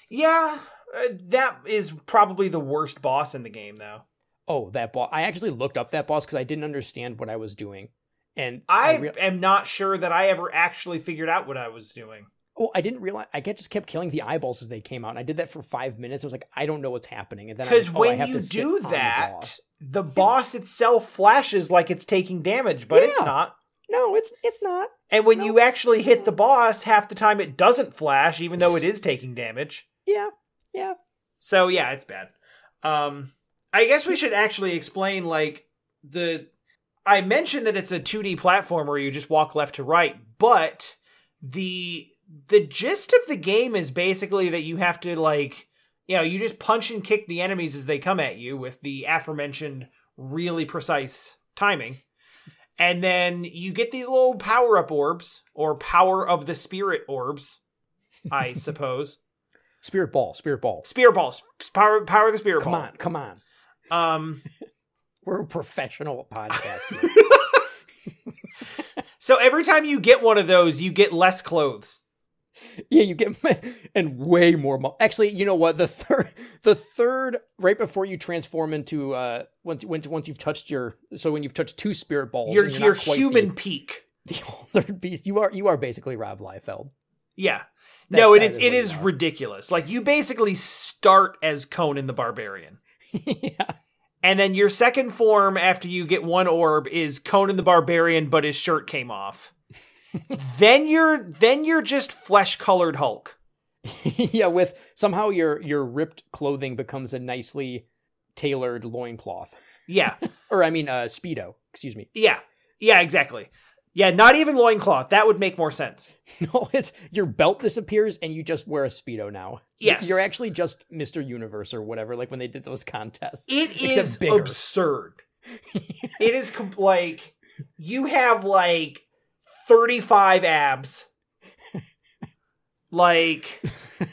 Yeah, uh, that is probably the worst boss in the game though. Oh, that boss! I actually looked up that boss because I didn't understand what I was doing, and I rea- am not sure that I ever actually figured out what I was doing. oh, I didn't realize I just kept killing the eyeballs as they came out, and I did that for five minutes. I was like, I don't know what's happening, and then I Because like, oh, I when have you to do on the that, boss. the boss itself flashes like it's taking damage, but it's not. no, it's it's not. And when No. you actually hit the boss, half the time it doesn't flash, even though it is taking damage. Yeah, yeah. So yeah, it's bad. Um, I guess we should actually explain like the. I mentioned that it's a 2D platform where you just walk left to right, but the the gist of the game is basically that you have to like you know you just punch and kick the enemies as they come at you with the aforementioned really precise timing. And then you get these little power up orbs or power of the spirit orbs, I suppose. Spirit ball, spirit ball. Spirit balls. Power power of the spirit Come ball. on, come on. Um We're a professional podcast. so every time you get one of those, you get less clothes. yeah, you get and way more. Mo- Actually, you know what? The third, the third, right before you transform into uh, once once once you've touched your, so when you've touched two spirit balls, Your your human the, peak. the third beast. You are you are basically Rob Liefeld. Yeah. That- no, it is is it is ridiculous. Like you basically start as Conan the Barbarian. yeah, And then your second form after you get one orb is Conan the Barbarian, but his shirt came off. then you're then you're just flesh colored Hulk. yeah. With somehow your your ripped clothing becomes a nicely tailored loincloth. Yeah. or I mean, uh, speedo. Excuse me. Yeah. Yeah, exactly. Yeah, not even loincloth. That would make more sense. No, it's your belt disappears and you just wear a speedo now. Yes. You're actually just Mr. Universe or whatever, like when they did those contests. It is bigger. absurd. it is like you have like 35 abs. like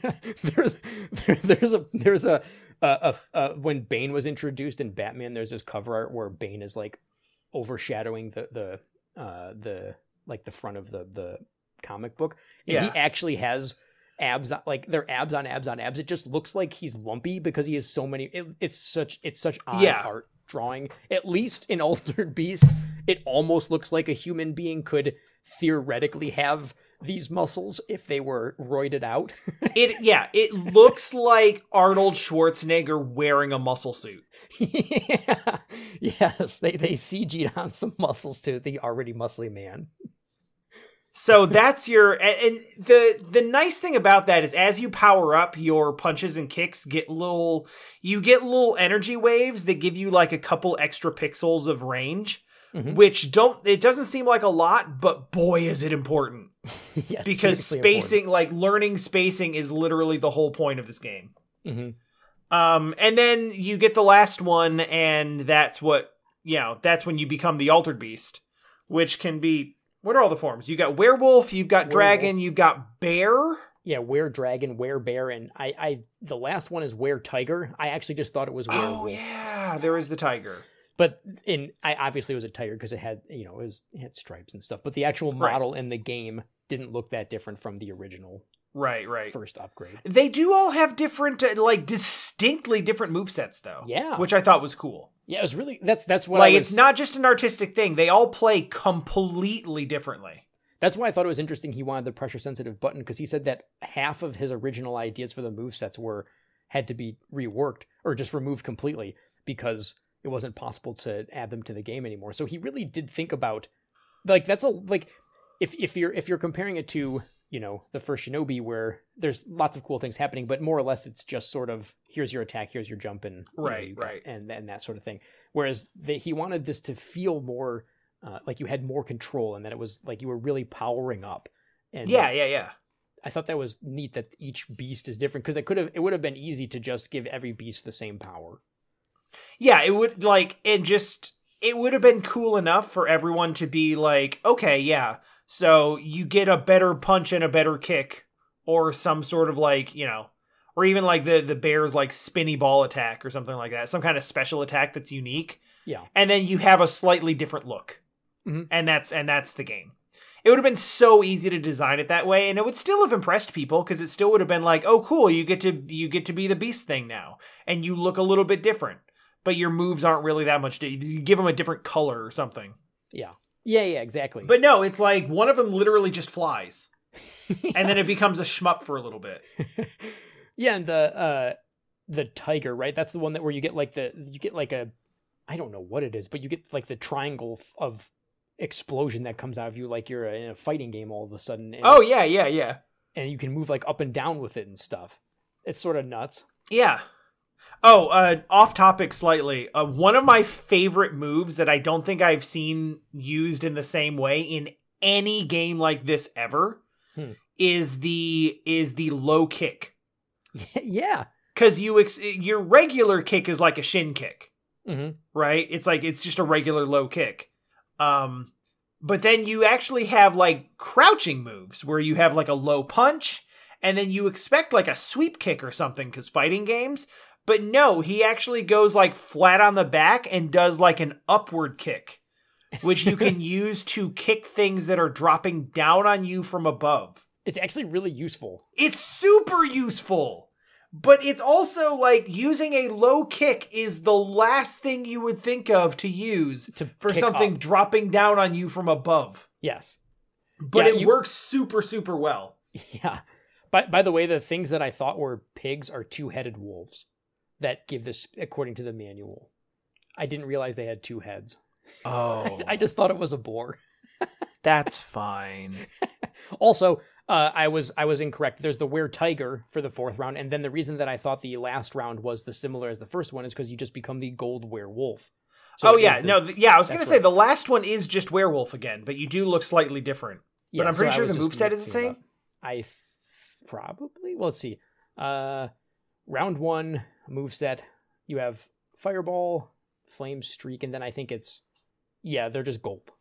there's there, there's a there's a, a, a, a when Bane was introduced in Batman, there's this cover art where Bane is like overshadowing the the uh, the like the front of the the comic book. And Yeah. he actually has abs on- like they're abs on abs on abs. It just looks like he's lumpy because he has so many. It, it's such it's such odd Yeah. art drawing. At least in Altered Beast, it almost looks like a human being could theoretically have these muscles if they were roided out. It yeah, it looks like Arnold Schwarzenegger wearing a muscle suit. yeah. Yes, they they CG'd on some muscles to the already muscly man. So that's your and, and the the nice thing about that is as you power up, your punches and kicks get little you get little energy waves that give you like a couple extra pixels of range, Mhm. which don't it doesn't seem like a lot, but boy is it important. Yes, because spacing like learning spacing is literally the whole point of this game. important. Um, and then you get the last one, and that's what you know. That's when you become the altered beast, which can be what are all the forms? You got werewolf, you've got dragon, you've got bear. Yeah, were dragon, were bear, and I, I the last one is were tiger. I actually just thought it was werewolf, Oh yeah, there is the tiger. but in I obviously it was a tiger because it had you know it, was, it had stripes and stuff. But the actual Right. model in the game didn't look that different from the original Right, right. first upgrade. They do all have different, uh, like distinctly different move sets though. Yeah. which I thought was cool. Yeah, it was really that's that's what like I was, it's not just an artistic thing; they all play completely differently. That's why I thought it was interesting he wanted the pressure sensitive button because he said that half of his original ideas for the move sets were had to be reworked or just removed completely because it wasn't possible to add them to the game anymore. So he really did think about like that's a like if if you're if you're comparing it to, you know, the first Shinobi where there's lots of cool things happening, but more or less it's just sort of here's your attack, here's your jump and Right, you got- right. and and that sort of thing. Whereas the, he wanted this to feel more uh, like you had more control and that it was like you were really powering up. And Yeah, yeah, yeah. I thought that was neat that each beast is different because it could have it would have been easy to just give every beast the same power. Yeah, it would like and just it would have been cool enough for everyone to be like, okay, yeah, so you get a better punch and a better kick, or some sort of like you know, or even like the the bear's like spinny ball attack or something like that, some kind of special attack that's unique, Yeah. and then you have a slightly different look, Mhm. and that's and that's the game. It would have been so easy to design it that way, and it would still have impressed people because it still would have been like, oh, cool, you get to you get to be the beast thing now, and you look a little bit different but your moves aren't really that much. You give them a different color or something. Yeah. Yeah, yeah, exactly. But no, it's like one of them literally just flies, and then it becomes a shmup for a little bit. yeah, and the uh the tiger, right? That's the one that where you get like the you get like a I don't know what it is, but you get like the triangle of explosion that comes out of you like you're in a fighting game all of a sudden. Oh yeah, yeah, yeah, and you can move like up and down with it and stuff. It's sort of nuts. yeah. Oh, uh, off topic slightly. Uh, one of my favorite moves that I don't think I've seen used in the same way in any game like this ever Hmm. is the is the low kick. yeah. Because you ex- your regular kick is like a shin kick. hmm right? It's like it's just a regular low kick. Um but then you actually have like crouching moves where you have like a low punch and then you expect like a sweep kick or something cuz fighting games, but no, he actually goes like flat on the back and does like an upward kick, which you can use to kick things that are dropping down on you from above. It's actually really useful. It's super useful. But it's also like using a low kick is the last thing you would think of to use To for something up. dropping down on you from above. Yes. But Yeah, it you- works super, super well. Yeah. By by the way, the things that I thought were pigs are two-headed wolves that give this according to the manual. I didn't realize they had two heads. Oh, I just thought it was a boar. that's fine. Also, uh, I was I was incorrect. There's the were tiger for the fourth round, and then the reason that I thought the last round was the similar as the first one is because you just become the gold werewolf. oh yeah, the- no, th- yeah. I was gonna say right. the last one is just werewolf again, but you do look slightly different. yeah, I'm pretty I sure the just moveset is the same? I th- probably. Well, let's see. Uh, round one moveset. You have fireball, flame streak, and then I think it's yeah, they're just gold.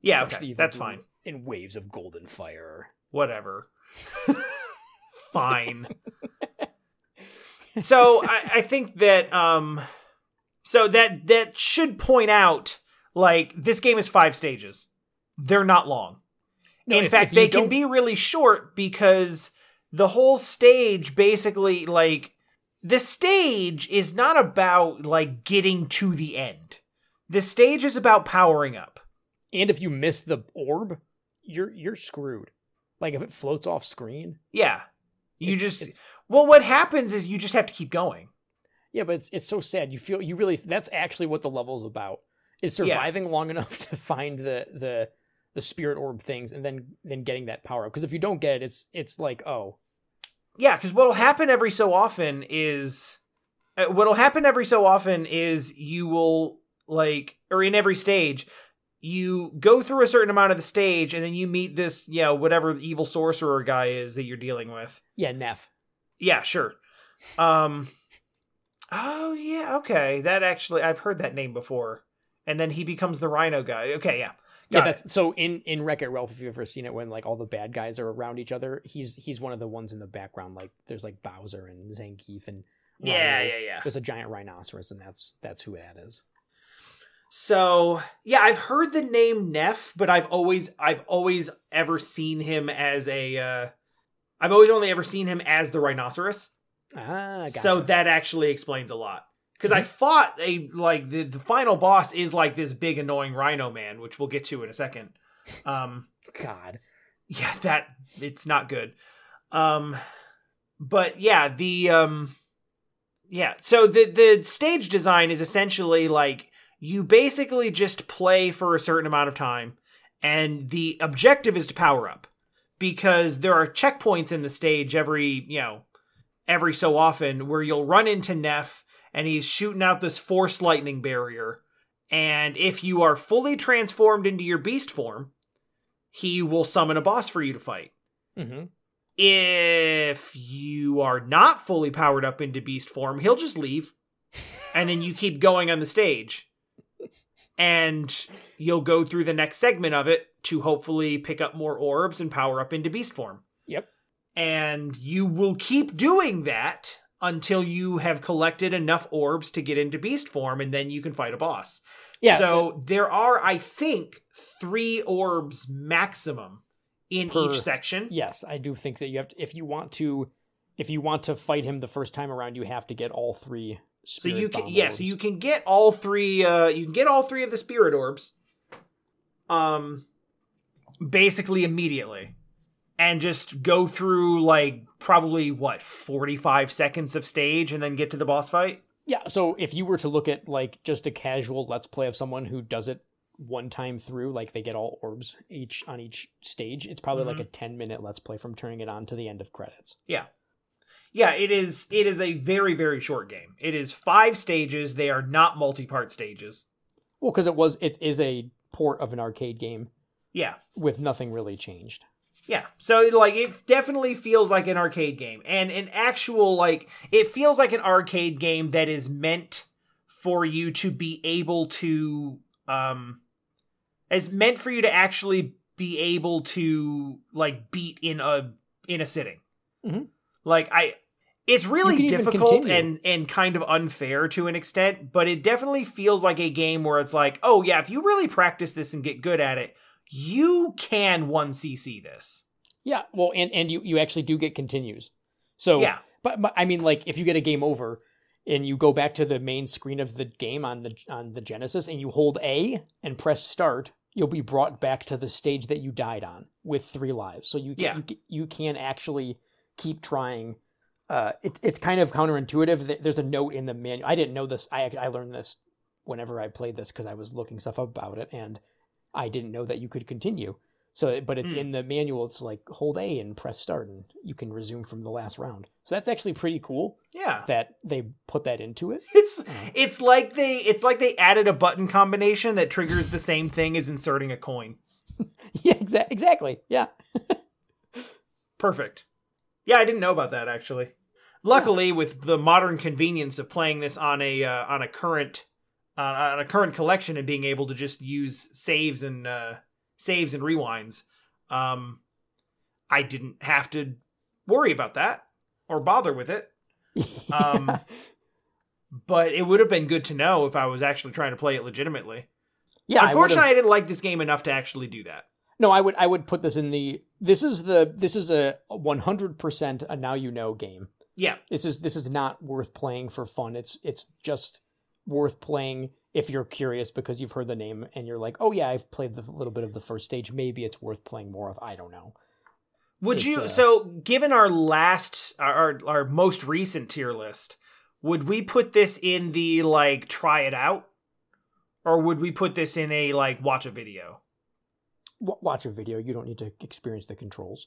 Yeah, Especially okay, that's fine. In waves of golden fire. Whatever. fine. so I, I think that um so that that should point out like this game is five stages they're not long. No, In if- fact, if they can don't- be really short because the whole stage basically like the stage is not about like getting to the end. The stage is about powering up. And if you miss the orb, you're you're screwed. Like if it floats off screen. Yeah. You it's- just it's- well what happens is you just have to keep going. yeah, but it's it's so sad. You feel you really that's actually what the level's about. Is Yeah. surviving long enough to find the the the spirit orb things and then then getting that power up. Because if you don't get it, it's it's like oh Yeah, because what'll happen every so often is uh, what'll happen every so often is you will like or in every stage you go through a certain amount of the stage and then you meet this you know whatever evil sorcerer guy is that you're dealing with. Yeah Neff. yeah sure. Um oh yeah okay. That actually i've heard that name before. And then he becomes the rhino guy. Okay yeah Yeah, Got it. that's so in in Wreck It Ralph. If you've ever seen it, when like all the bad guys are around each other, he's he's one of the ones in the background. Like there's like Bowser and Zangief and yeah yeah yeah There's a giant rhinoceros, and that's that's who that is. So yeah, I've heard the name Neff, but I've always I've always ever seen him as a uh I've always only ever seen him as the rhinoceros. Ah, gotcha. So that actually explains a lot. Because I fought a like the, the final boss is like this big annoying rhino man, which we'll get to in a second. Um God, yeah, that it's not good. Um but yeah, the um yeah, so the the stage design is essentially like you basically just play for a certain amount of time and the objective is to power up because there are checkpoints in the stage every, you know, every so often where you'll run into Neff and he's shooting out this force lightning barrier and if you are fully transformed into your beast form, he will summon a boss for you to fight. hmm If you are not fully powered up into beast form, he'll just leave. And then you keep going on the stage. And you'll go through the next segment of it to hopefully pick up more orbs and power up into beast form. Yep. And you will keep doing that until you have collected enough orbs to get into beast form, and then you can fight a boss. Yeah. So there are, I think, three orbs maximum in Per- each section. yes, I do think that you have to. If you want to, if you want to fight him the first time around, you have to get all three. So you can yeah, orbs. so you can get all three uh you can get all three of the spirit orbs um basically immediately and just go through like probably what 45 seconds of stage and then get to the boss fight. Yeah, so if you were to look at like just a casual let's play of someone who does it one time through, like they get all orbs each on each stage, it's probably like Mhm. a 10 minute let's play from turning it on to the end of credits. Yeah. Yeah, it is it is a very very short game. It is 5 stages. They are not multi-part stages. Well, cuz it was it is a port of an arcade game Yeah. with nothing really changed. Yeah. So like it definitely feels like an arcade game and an actual like it feels like an arcade game that is meant for you to be able to um is meant for you to actually be able to like beat in a in a sitting. Mhm. Like I it's really difficult and and kind of unfair to an extent, but it definitely feels like a game where it's like, "Oh yeah, if you really practice this and get good at it, you can 1cc this." Yeah, well, and and you you actually do get continues. So Yeah. but, but I mean, like if you get a game over and you go back to the main screen of the game on the on the Genesis and you hold A and press start, you'll be brought back to the stage that you died on with three lives. So you can, Yeah. you, can- you can actually keep trying. Uh, it, it's kind of counterintuitive. Th- There's a note in the manual. I didn't know this. I I learned this whenever I played this because I was looking stuff up about it, and I didn't know that you could continue. So, but it's Hmm. in the manual. It's like hold A and press start, and you can resume from the last round. So that's actually pretty cool Yeah. that they put that into it. It's it's like they it's like they added a button combination that triggers the same thing as inserting a coin. yeah, exa- exactly. Yeah. Perfect. Yeah, I didn't know about that actually. Luckily, with the modern convenience of playing this on a uh, on a current uh, on a current collection and being able to just use saves and uh, saves and rewinds, um, I didn't have to worry about that or bother with it. Um, But it would have been good to know if I was actually trying to play it legitimately. Yeah, I Unfortunately, I, didn't like this game enough to actually do that. No, I would I would put this in the this is the this is a 100% a now you know game. Yeah. This is this is not worth playing for fun. It's it's just worth playing if you're curious because you've heard the name and you're like, "Oh yeah, I've played a little bit of the first stage. Maybe it's worth playing more of." I don't know. Would It's, you? uh, so, given our last, our, our most recent tier list, would we put this in the like try it out, or would we put this in a like watch a video? W- watch a video. You don't need to experience the controls.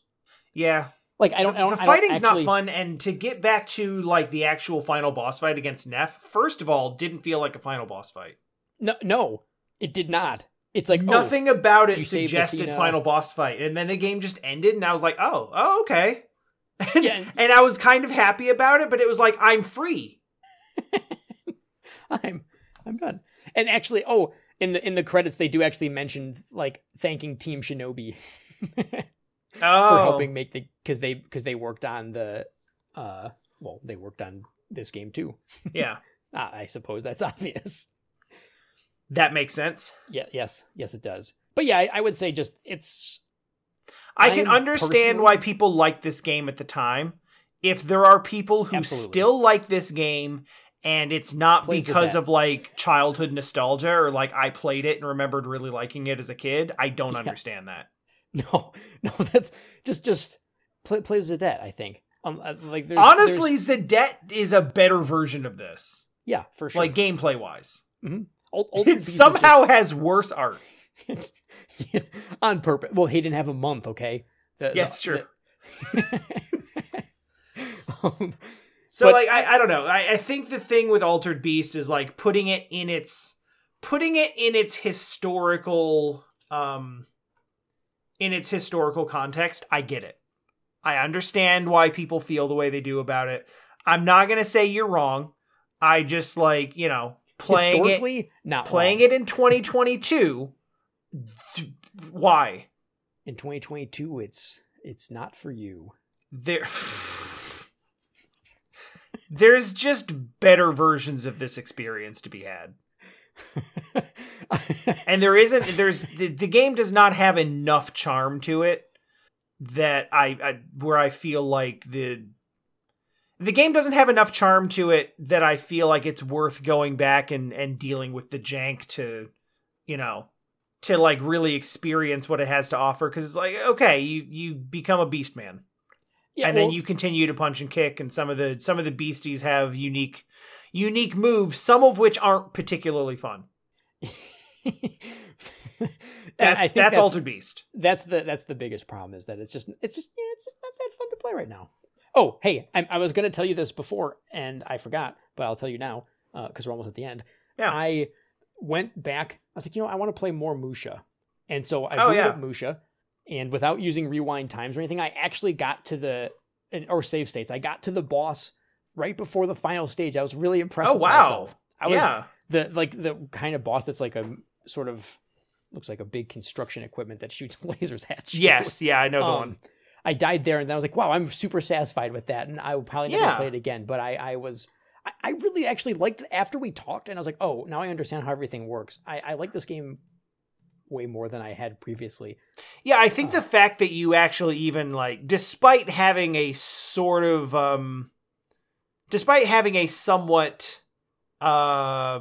Yeah, Like I don't. the, I don't the I don't fighting's actually- not fun, and to get back to like the actual final boss fight against Neff, first of all, didn't feel like a final boss fight. No, no, it did not. It's like oh, Nothing about it suggested final boss fight, and then the game just ended, and I was like, oh, oh, okay. And, Yeah. and I was kind of happy about it, but it was like I'm free. I'm I'm done. And actually, oh, in the in the credits they do actually mention like thanking Team Shinobi Oh, for helping make the because they because they worked on the uh well they worked on this game too. yeah, Ah, I suppose that's obvious. that makes sense. Yeah, yes, yes, it does. But yeah, I, I would say just it's I can I'm understand personally- why people liked this game at the time. If there are people who Absolutely. still like this game and it's not Plays because of like childhood nostalgia or like I played it and remembered really liking it as a kid, I don't Yeah. understand that. no no that's just just play, plays Zadette. I think um uh, like there's Honestly, there's- Zadette is a better version of this, yeah for sure like gameplay wise. Ultimate It somehow has worse art. just- on purpose. Well, he didn't have a month. Okay. The- the- true. the- Um, So But- like I, I don't know. I, I think the thing with Altered Beast is like putting it in its putting it in its historical um in its historical context. I get it. I understand why people feel the way they do about it. I'm not gonna say you're wrong. I just like, you know, playing it historically, not playing wrong. it in 2022. Why? in 2022. It's it's not for you. there there's just better versions of this experience to be had and there isn't there's the, the game does not have enough charm to it that I, I where i feel like the the game doesn't have enough charm to it that i feel like it's worth going back and and dealing with the jank to you know to like really experience what it has to offer. Because it's like okay you you become a beast man. Yeah, and then you continue to punch and kick and some of the some of the beasties have unique unique moves some of which aren't particularly fun that's that's altered beast that's the that's the biggest problem is that it's just it's just yeah, it's just not that fun to play right now. Oh, hey, I, I was going to tell you this before and I forgot, but I'll tell you now uh, because we're almost at the end. Yeah. I went back. I was like, you know, I want to play more Musha, and so I Oh, yeah. up Musha, and without using rewind times or anything, I actually got to the or save states. I got to the boss right before the final stage. I was really impressed. Oh, with wow. myself. I was yeah the like the kind of boss that's like a sort of looks like a big construction equipment that shoots lasers at you. yes yeah i know the Um, one I died there, and then I was like, "Wow, I'm super satisfied with that." And I will probably never Yeah. play it again. But I, I was, I, I really actually liked after we talked, and I was like, "Oh, now I understand how everything works." I, I like this game way more than I had previously. yeah i think Oh. the fact that you actually even like despite having a sort of um despite having a somewhat uh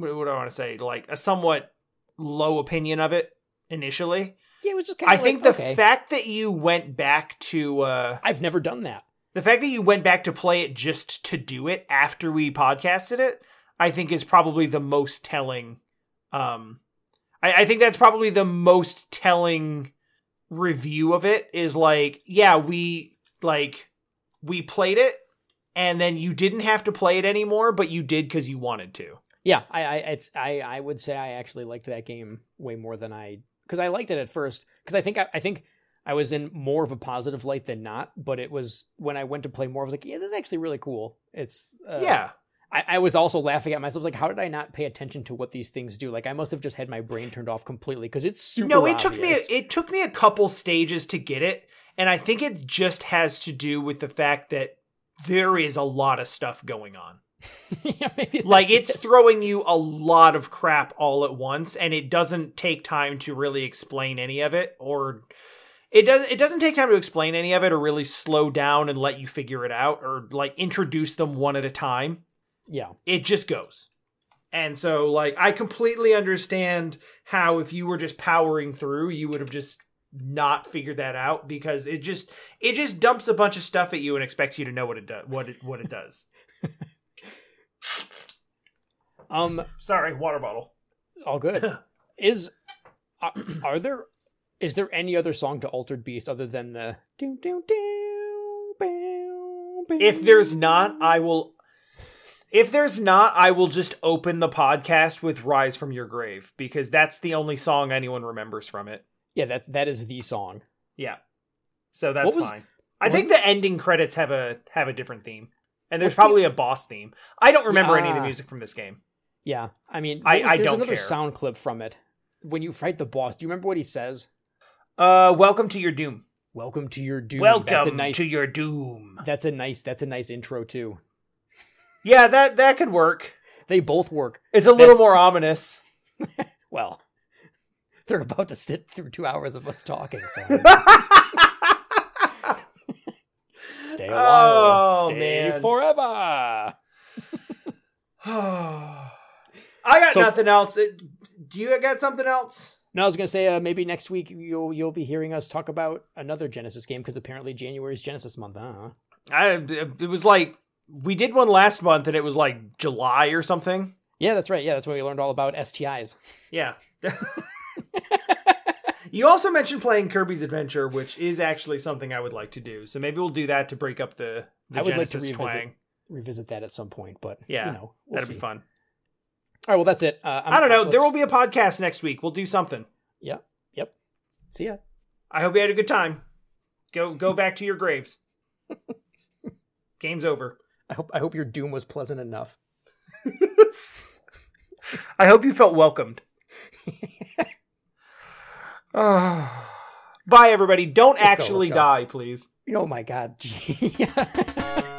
what do i want to say like a somewhat low opinion of it initially Yeah, it was just kind of. i of. think the okay. fact that you went back to uh I've never done that. the fact that you went back to play it just to do it after we podcasted it, I think is probably the most telling. Um, I, I think that's probably the most telling review of it. Is like, yeah, we like we played it, and then you didn't have to play it anymore, but you did because you wanted to. Yeah, I, I, it's, I, I would say I actually liked that game way more than I, because I liked it at first. Because I think, I, I think I was in more of a positive light than not. But it was when I went to play more, I was like, yeah, this is actually really cool. It's, uh, yeah, I, I was also laughing at myself, like, how did I not pay attention to what these things do? Like, I must have just had my brain turned off completely because it's super. no, it took me it took me a couple stages to get it, and I think it just has to do with the fact that there is a lot of stuff going on. yeah, like it's it. throwing you a lot of crap all at once and it doesn't take time to really explain any of it or it does it doesn't take time to explain any of it or really slow down and let you figure it out or like introduce them one at a time yeah. it just goes and so like i completely understand how if you were just powering through you would have just not figured that out because it just it just dumps a bunch of stuff at you and expects you to know what it does what it what it does Um, sorry water bottle all good. Is are, are there is there any other song to Altered Beast other than the do do do If there's not, I will. If there's not, I will just open the podcast with "Rise from Your Grave" because that's the only song anyone remembers from it. Yeah, that's that is the song. Yeah, so that's was- fine. I think the ending credits have a have a different theme, and there's What's the- probably a boss theme. I don't remember any of the Yeah. music from this game. Yeah, I mean, I- was- I there's don't another care. sound clip from it when you fight the boss. Do you remember what he says? Uh, welcome to your doom. Welcome to your doom. that's a welcome nice. to your doom. That's a nice. That's a nice intro too. Yeah, that that could work. They both work. It's a little That's- more ominous. Well, they're about to sit through two hours of us talking. So stay a while. Oh, stay man. forever. I got So- nothing else. Do you got something else? No, I was gonna say uh, maybe next week you'll you'll be hearing us talk about another Genesis game because apparently January is Genesis month. Huh? I it was like we did one last month and it was like July or something. Yeah, that's right. Yeah, that's when we learned all about STIs. Yeah. you also mentioned playing Kirby's Adventure, which is actually something I would like to do. So maybe we'll do that to break up the, the I would like to revisit twang. Revisit that at some point, but Yeah, you know, we'll That'd see. be fun. All right, well that's it. Uh, I don't know. There will be a podcast next week. We'll do something. Yep, yep. See ya. I hope you had a good time. Go go back to your graves. Game's over. I hope I hope your doom was pleasant enough. I hope you felt welcomed. Bye, everybody. Don't Let's actually go. die, please. Oh my god.